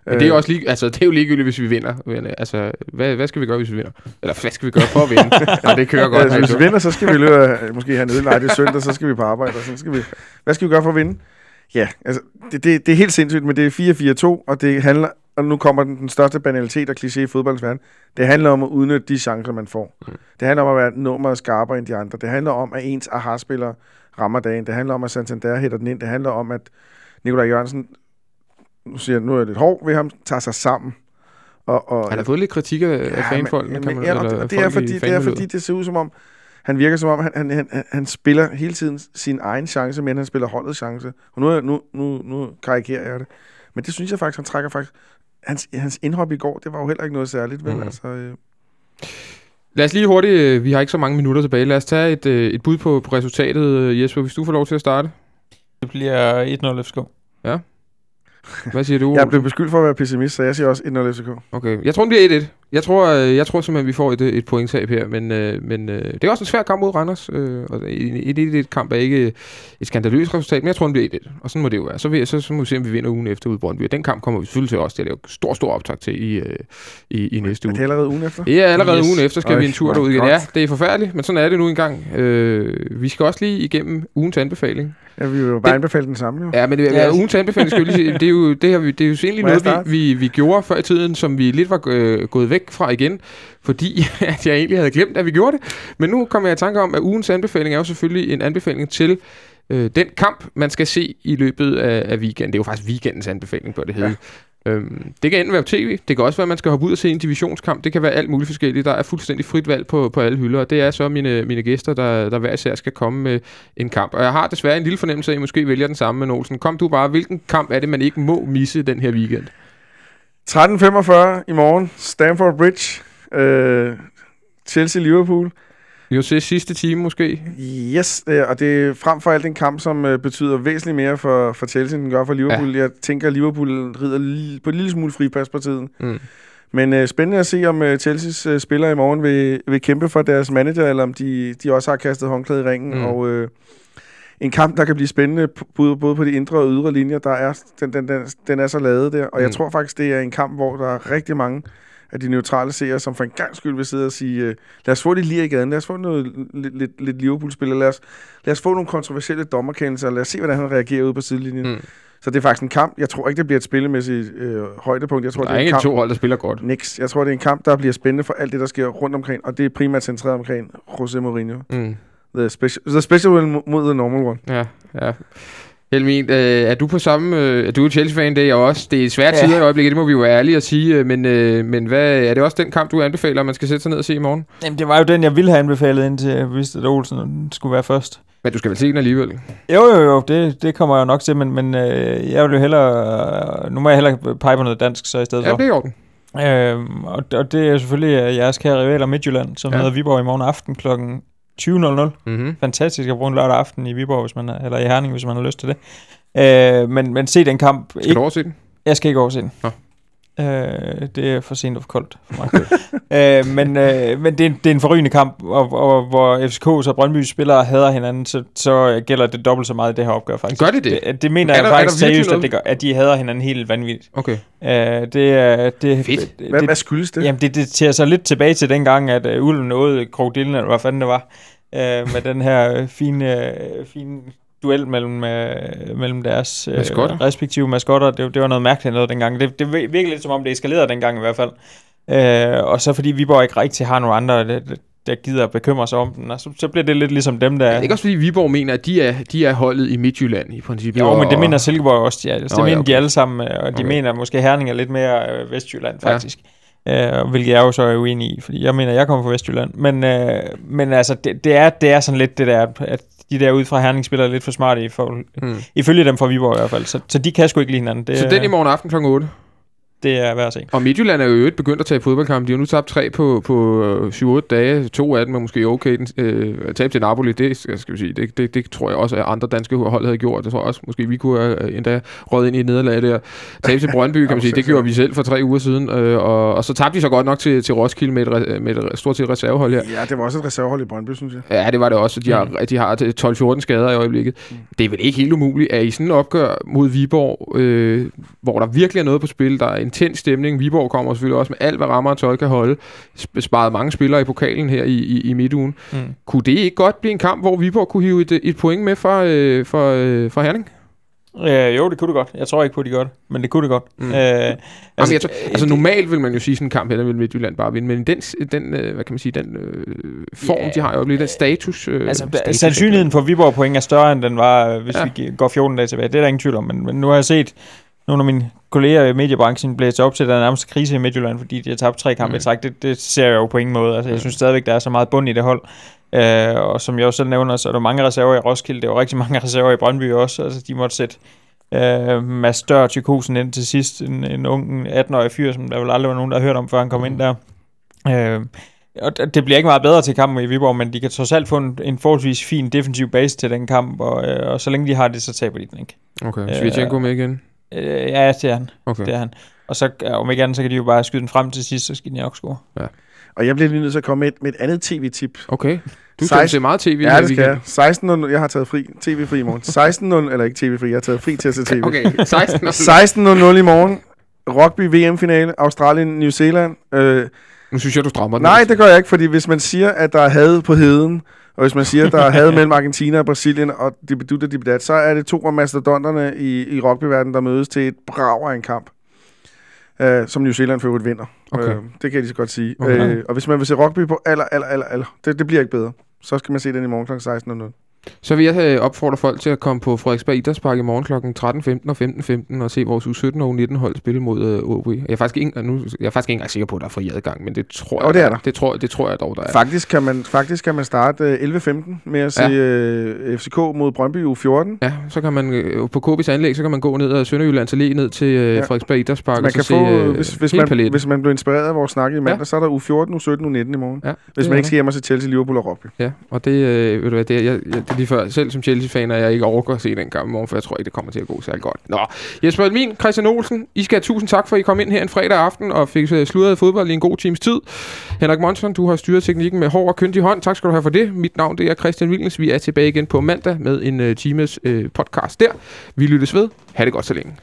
Men det er, Øh, også lige, altså, det er jo ligegyldigt, hvis vi vinder. Men, altså, hvad, hvad skal vi gøre, hvis vi vinder? Eller hvad skal vi gøre for at vinde? Nej, det kører godt. Altså, hvis vi vinder, så skal vi løbe, øh, måske have en ødelejt i søndag, så skal vi på arbejde, og så skal vi... Hvad skal vi gøre for at vinde? Ja, altså, det, det, det er helt sindssygt, men det er 4-4-2, og det handler, og nu kommer den, den største banalitet og kliché i fodboldens verden. Det handler om at udnytte de chancer, man får. Mm. Det handler om at være nummeret skarpere end de andre. Det handler om, at ens aha-spillere rammer dagen. Det handler om, at Santander hætter den ind. Det handler om, at Nikolaj Jørgensen, nu siger jeg, nu er jeg lidt hård ved ham, tager sig sammen. Og, og, Han har fået lidt kritik af, af fanfolk. men, kan man, ja, eller det, det, er fordi, det er fordi, det ser ud som om, han virker som om, han, han, han, han- spiller hele tiden sin egen chance, men han spiller holdets chance. Og nu, nu, nu, nu karikerer jeg det. Men det synes jeg faktisk, han trækker faktisk... Hans, hans indhop i går, det var jo heller ikke noget særligt, vel? Mm. Altså, øh, Lad os lige hurtigt, vi har ikke så mange minutter tilbage. Lad os tage et, øh, et bud på, på resultatet, øh, Jesper, hvis du får lov til at starte. Det bliver 1-0 FCK. Hvad siger du? jeg blev beskyldt for at være pessimist, så jeg siger også 1-0 FCK. Okay, jeg tror, det bliver 1-1. Jeg tror, øh, jeg tror simpelthen, vi får et, et pointtab her, men, øh, men øh, det er også en svær kamp mod Randers. Og et 1-1 kamp er ikke et skandaløst resultat, men jeg tror, det bliver 1-1. Og sådan må det jo være. Så, vil, så, så må vi se, om vi vinder ugen efter ude Brøndby. Og den kamp kommer vi selvfølgelig til også. Det er jo stor, stor optag til i, i, i næste Er uge. det allerede ugen efter? Ja, allerede Yes. ugen efter skal Øj, vi en tur derud igen. Ja, det er forfærdeligt, men sådan er det nu engang. Øh, vi skal også lige igennem ugens anbefaling. Ja, vi vil jo bare Det- anbefale den samme, jo. Ja, men det, Ja. ugens anbefaling skal vi lige sige, det er jo, det har vi, det er jo egentlig noget, vi, vi, vi gjorde før i tiden, som vi lidt var øh, gået væk fra igen, fordi at jeg egentlig havde glemt, at vi gjorde det. Men nu kommer jeg i tanke om, at ugens anbefaling er jo selvfølgelig en anbefaling til øh, den kamp, man skal se i løbet af, af weekenden. Det er jo faktisk weekendens anbefaling, bør det hedde. Ja. Øhm, det kan enten være på tv, det kan også være, at man skal hoppe ud og se en divisionskamp. Det kan være alt muligt forskelligt. Der er fuldstændig frit valg på, på alle hylder, og det er så mine, mine gæster, der, der hver især skal komme med en kamp. Og jeg har desværre en lille fornemmelse af, at I måske vælger den samme med Olsen. Kom du bare, hvilken kamp er det, man ikke må misse den her weekend? 13.45 i morgen, Stamford Bridge, øh, Chelsea-Liverpool. Vi se sidste time måske. Yes, øh, og det er frem for alt en kamp, som øh, betyder væsentligt mere for, for Chelsea, end den gør for Liverpool. Ja. Jeg tænker, at Liverpool rider li- på en lille smule fripas på tiden. Mm. Men øh, spændende at se, om øh, Chelseas øh, spillere i morgen vil, vil kæmpe for deres manager, eller om de, de også har kastet håndklæde i ringen. Mm. Og øh, en kamp, der kan blive spændende, både, både på de indre og ydre linjer, der er, den, den, den, den er så lavet der. Og mm. jeg tror faktisk, det er en kamp, hvor der er rigtig mange af de neutrale seere, som for en gang skyld vil sidde og sige, øh, lad os få lidt lige i gaden, lad os få noget lidt, lidt, lidt Liverpool-spil, lad os, lad os få nogle kontroversielle dommerkendelser, lad os se, hvordan han reagerer ude på sidelinjen. Mm. Så det er faktisk en kamp, jeg tror ikke, det bliver et spillemæssigt øh, højdepunkt. Jeg tror, Der det er er en kamp, to hold, der spiller godt. Niks. Jeg tror, det er en kamp, der bliver spændende for alt det, der sker rundt omkring, og det er primært centreret omkring José Mourinho. Mm. The special, the special one mod the normal one. Ja, ja. Helmin, øh, er du på samme... Øh, er du Chelsea-fan, det er jeg også. Det er svære Ja. tider i øjeblikket, det må vi jo være ærlige at sige. øh, Men, øh, men hvad, er det også den kamp, du anbefaler, at man skal sætte sig ned og se i morgen? Jamen, det var jo den, jeg ville have anbefalet, indtil jeg vidste, at Olsen skulle være først. Men du skal vel se den alligevel? Jo, jo, jo, det, det kommer jeg jo nok til, men, men øh, jeg vil jo hellere... Nu må jeg hellere pege på noget dansk, så i stedet Ja, for. det er i orden. Øhm, og, og det er selvfølgelig øh, jeres kære rivaler Midtjylland, som Ja. ja. hedder Viborg i morgen aften kl. 20.00. Mm-hmm. Fantastisk at bruge en lørdag aften i Viborg, hvis man er, eller i Herning, hvis man har lyst til det. Øh, men, men se den kamp. Skal Ikke, du overse den? jeg skal ikke overse den. Nå. Øh, det er for sent og for koldt for mig. øh, men øh, men det, er, en- det er en forrygende kamp, og, og hvor FCK og Brøndby spillere hader hinanden, så, så gælder det dobbelt så meget i det her opgør faktisk. Gør det det? Det, det mener Er jeg der- er faktisk der seriøst, at, det gør, at de hader hinanden helt vanvittigt. Okay. Øh, det er... Det, Fedt. Det, Hvad, det, hvad skyldes det? Jamen, det, det tager sig lidt tilbage til dengang, at uh, Ulven nåede krokodillen, eller hvad fanden det var, uh, med den her øh, fine, uh, fine duel mellem, uh, mellem deres uh, Maskotter. respektive maskotter. Det, det var noget mærkeligt noget dengang. Det, det virker lidt som om, det eskalerede dengang i hvert fald. Uh, og så fordi Viborg ikke rigtig har nogen andre, der, der gider at bekymre sig om den, så, så bliver det lidt ligesom dem, der... Er det ikke også fordi Viborg mener, at de er, de er holdet i Midtjylland i princippet? Jo, men det mener Silkeborg også. Ja. Altså, Nå, det ja, mener okay. de alle sammen, øh, og de Okay. mener måske Herning er lidt mere øh, Vestjylland, Ja. faktisk. Ja. Øh, hvilket jeg jo så er uenig i, fordi jeg mener, jeg kommer fra Vestjylland. Men, øh, men altså, det, det, er, det er sådan lidt det der, at de der ude fra Herning spiller lidt for smarte i forhold, Hmm. ifølge dem fra Viborg i hvert fald. Så, så de kan sgu ikke lide hinanden. Det, Så den i morgen aften kl. 8? Det er værd at se. Og Midtjylland er jo i øvrigt begyndt at tage fodboldkampe. De har nu tabt tre på, på øh, 7-8 dage. To af dem er måske okay. Den, øh, tab til Napoli, det, skal vi sige, det, det, det, tror jeg også, at andre danske hold havde gjort. Det tror jeg også, måske vi kunne have øh, endda røget ind i et nederlag der. Tab til Brøndby, kan man sige, det gjorde vi selv for tre uger siden. Øh, og, og så tabte de så godt nok til, til Roskilde med et, med et stort set reservehold her. Ja, det var også et reservehold i Brøndby, synes jeg. Ja, det var det også. De har, mm. de har 12-14 skader i øjeblikket. Mm. Det er vel ikke helt umuligt, at i sådan en opgør mod Viborg, øh, hvor der virkelig er noget på spil, der er intens stemning. Viborg kommer selvfølgelig også med alt, hvad rammer og tøj kan holde. Sp- Sparet mange spillere i pokalen her i, i, i midtugen. Mm. Kunne det ikke godt blive en kamp, hvor Viborg kunne hive et, et point med fra, øh, fra, øh, fra Herning? Øh, jo, det kunne det godt. Jeg tror ikke på, at de gør det, men det kunne det godt. Mm. Øh, Altså, Jamen, jeg tror, altså normalt vil man jo sige, sådan en kamp her, der vil Midtjylland bare vinde, men den, den øh, hvad kan man sige, den øh, form, Ja. de har jo den status. Øh, Altså, status sandsynligheden for Viborg point er større, end den var, øh, hvis Ja. vi går 14 dage tilbage. Det er der ingen tvivl om, men, men nu har jeg set nogle af mine kolleger i mediebranchen blæse op til, at der er nærmest krise i Midtjylland, fordi de har tabt tre kampe Mm. mm. i træk. Det, det ser jeg jo på ingen måde. Altså, jeg synes stadigvæk, der er så meget bund i det hold. Øh, og som jeg også selv nævner, så er der mange reserver i Roskilde. Det er jo rigtig mange reserver i Brøndby også. Altså, de måtte sætte øh, Mads Dør til kosen ind til sidst. En, en ung 18-årig fyr, som der vel aldrig var nogen, der har hørt om, før han kom ind der. Øh, og det bliver ikke meget bedre til kampen i Viborg, men de kan trods alt få en, en forholdsvis fin defensiv base til den kamp, og, øh, og så længe de har det, så taber de den ikke. Okay, Svitjenko med igen? Øh, ja, det er han. Okay. Det er han. Og så, om ikke andet, så kan de jo bare skyde den frem til sidst, så skal de nok score. Og jeg bliver lige nødt til at komme med et, med et andet tv-tip. Okay. Du skal 16 se meget tv Ja, det skal jeg. 16.00, jeg har taget fri, tv-fri i morgen. 16.00, eller ikke tv-fri, jeg har taget fri til at se tv. Okay, 16. 16.00 i morgen. Rugby VM-finale, Australien, New Zealand. Øh, Nu synes jeg, du strammer den. nej, det gør jeg ikke, fordi hvis man siger, at der er had på heden, og hvis man siger, at der er had mellem Argentina og Brasilien, og de bedutter de bedat, så er det to af mastodonterne i, i rugbyverdenen, der mødes til et brag af en kamp, øh, som New Zealand for øvrigt vinder. Okay. Øh, det kan jeg lige så godt sige. Okay. Øh, og hvis man vil se rugby på aller, aller, aller, aller, det, det bliver ikke bedre. Så skal man se den i morgen kl. 16.00. Så vil jeg øh, opfordre folk til at komme på Frederiksberg Idrætspark i morgen kl. 13.15 og 15.15 og se vores U17 og U19 hold spille mod øh, OB. Jeg er faktisk ikke, nu, jeg er faktisk ikke engang sikker på, at der er fri adgang, men det tror Jo, jeg, det er der. Det tror, det tror jeg dog, der er. Faktisk kan man, faktisk kan man starte øh, 11.15 med at se Ja. øh, FCK mod Brøndby u 14. Ja, så kan man øh, på KB's anlæg, så kan man gå ned ad Sønderjyllands Allé ned til øh, Ja. Frederiksberg Idrætspark Man og kan så få, se øh, hvis, hvis, man, paletten. hvis man blev inspireret af vores snak i mandag, ja. så er der u 14, u 17, u 19 i morgen. Ja, Hvis man ikke skal hjem og se Chelsea, Liverpool og rugby. Ja, og det, øh, ved du hvad, det, jeg, jeg, det lige før, selv som Chelsea-fan, er jeg ikke overgår at se den kamp i morgen, for jeg tror ikke, det kommer til at gå særlig godt. Nå, Jesper Elmin, Christian Olsen, I skal have tusind tak for, at I kom ind her en fredag aften og fik øh, sludret fodbold i en god times tid. Henrik Monson, du har styret teknikken med hård og kyndig hånd. Tak skal du have for det. Mit navn det er Christian Wilkens. Vi er tilbage igen på mandag med en øh, times øh, podcast der. Vi lyttes ved. Ha' det godt så længe.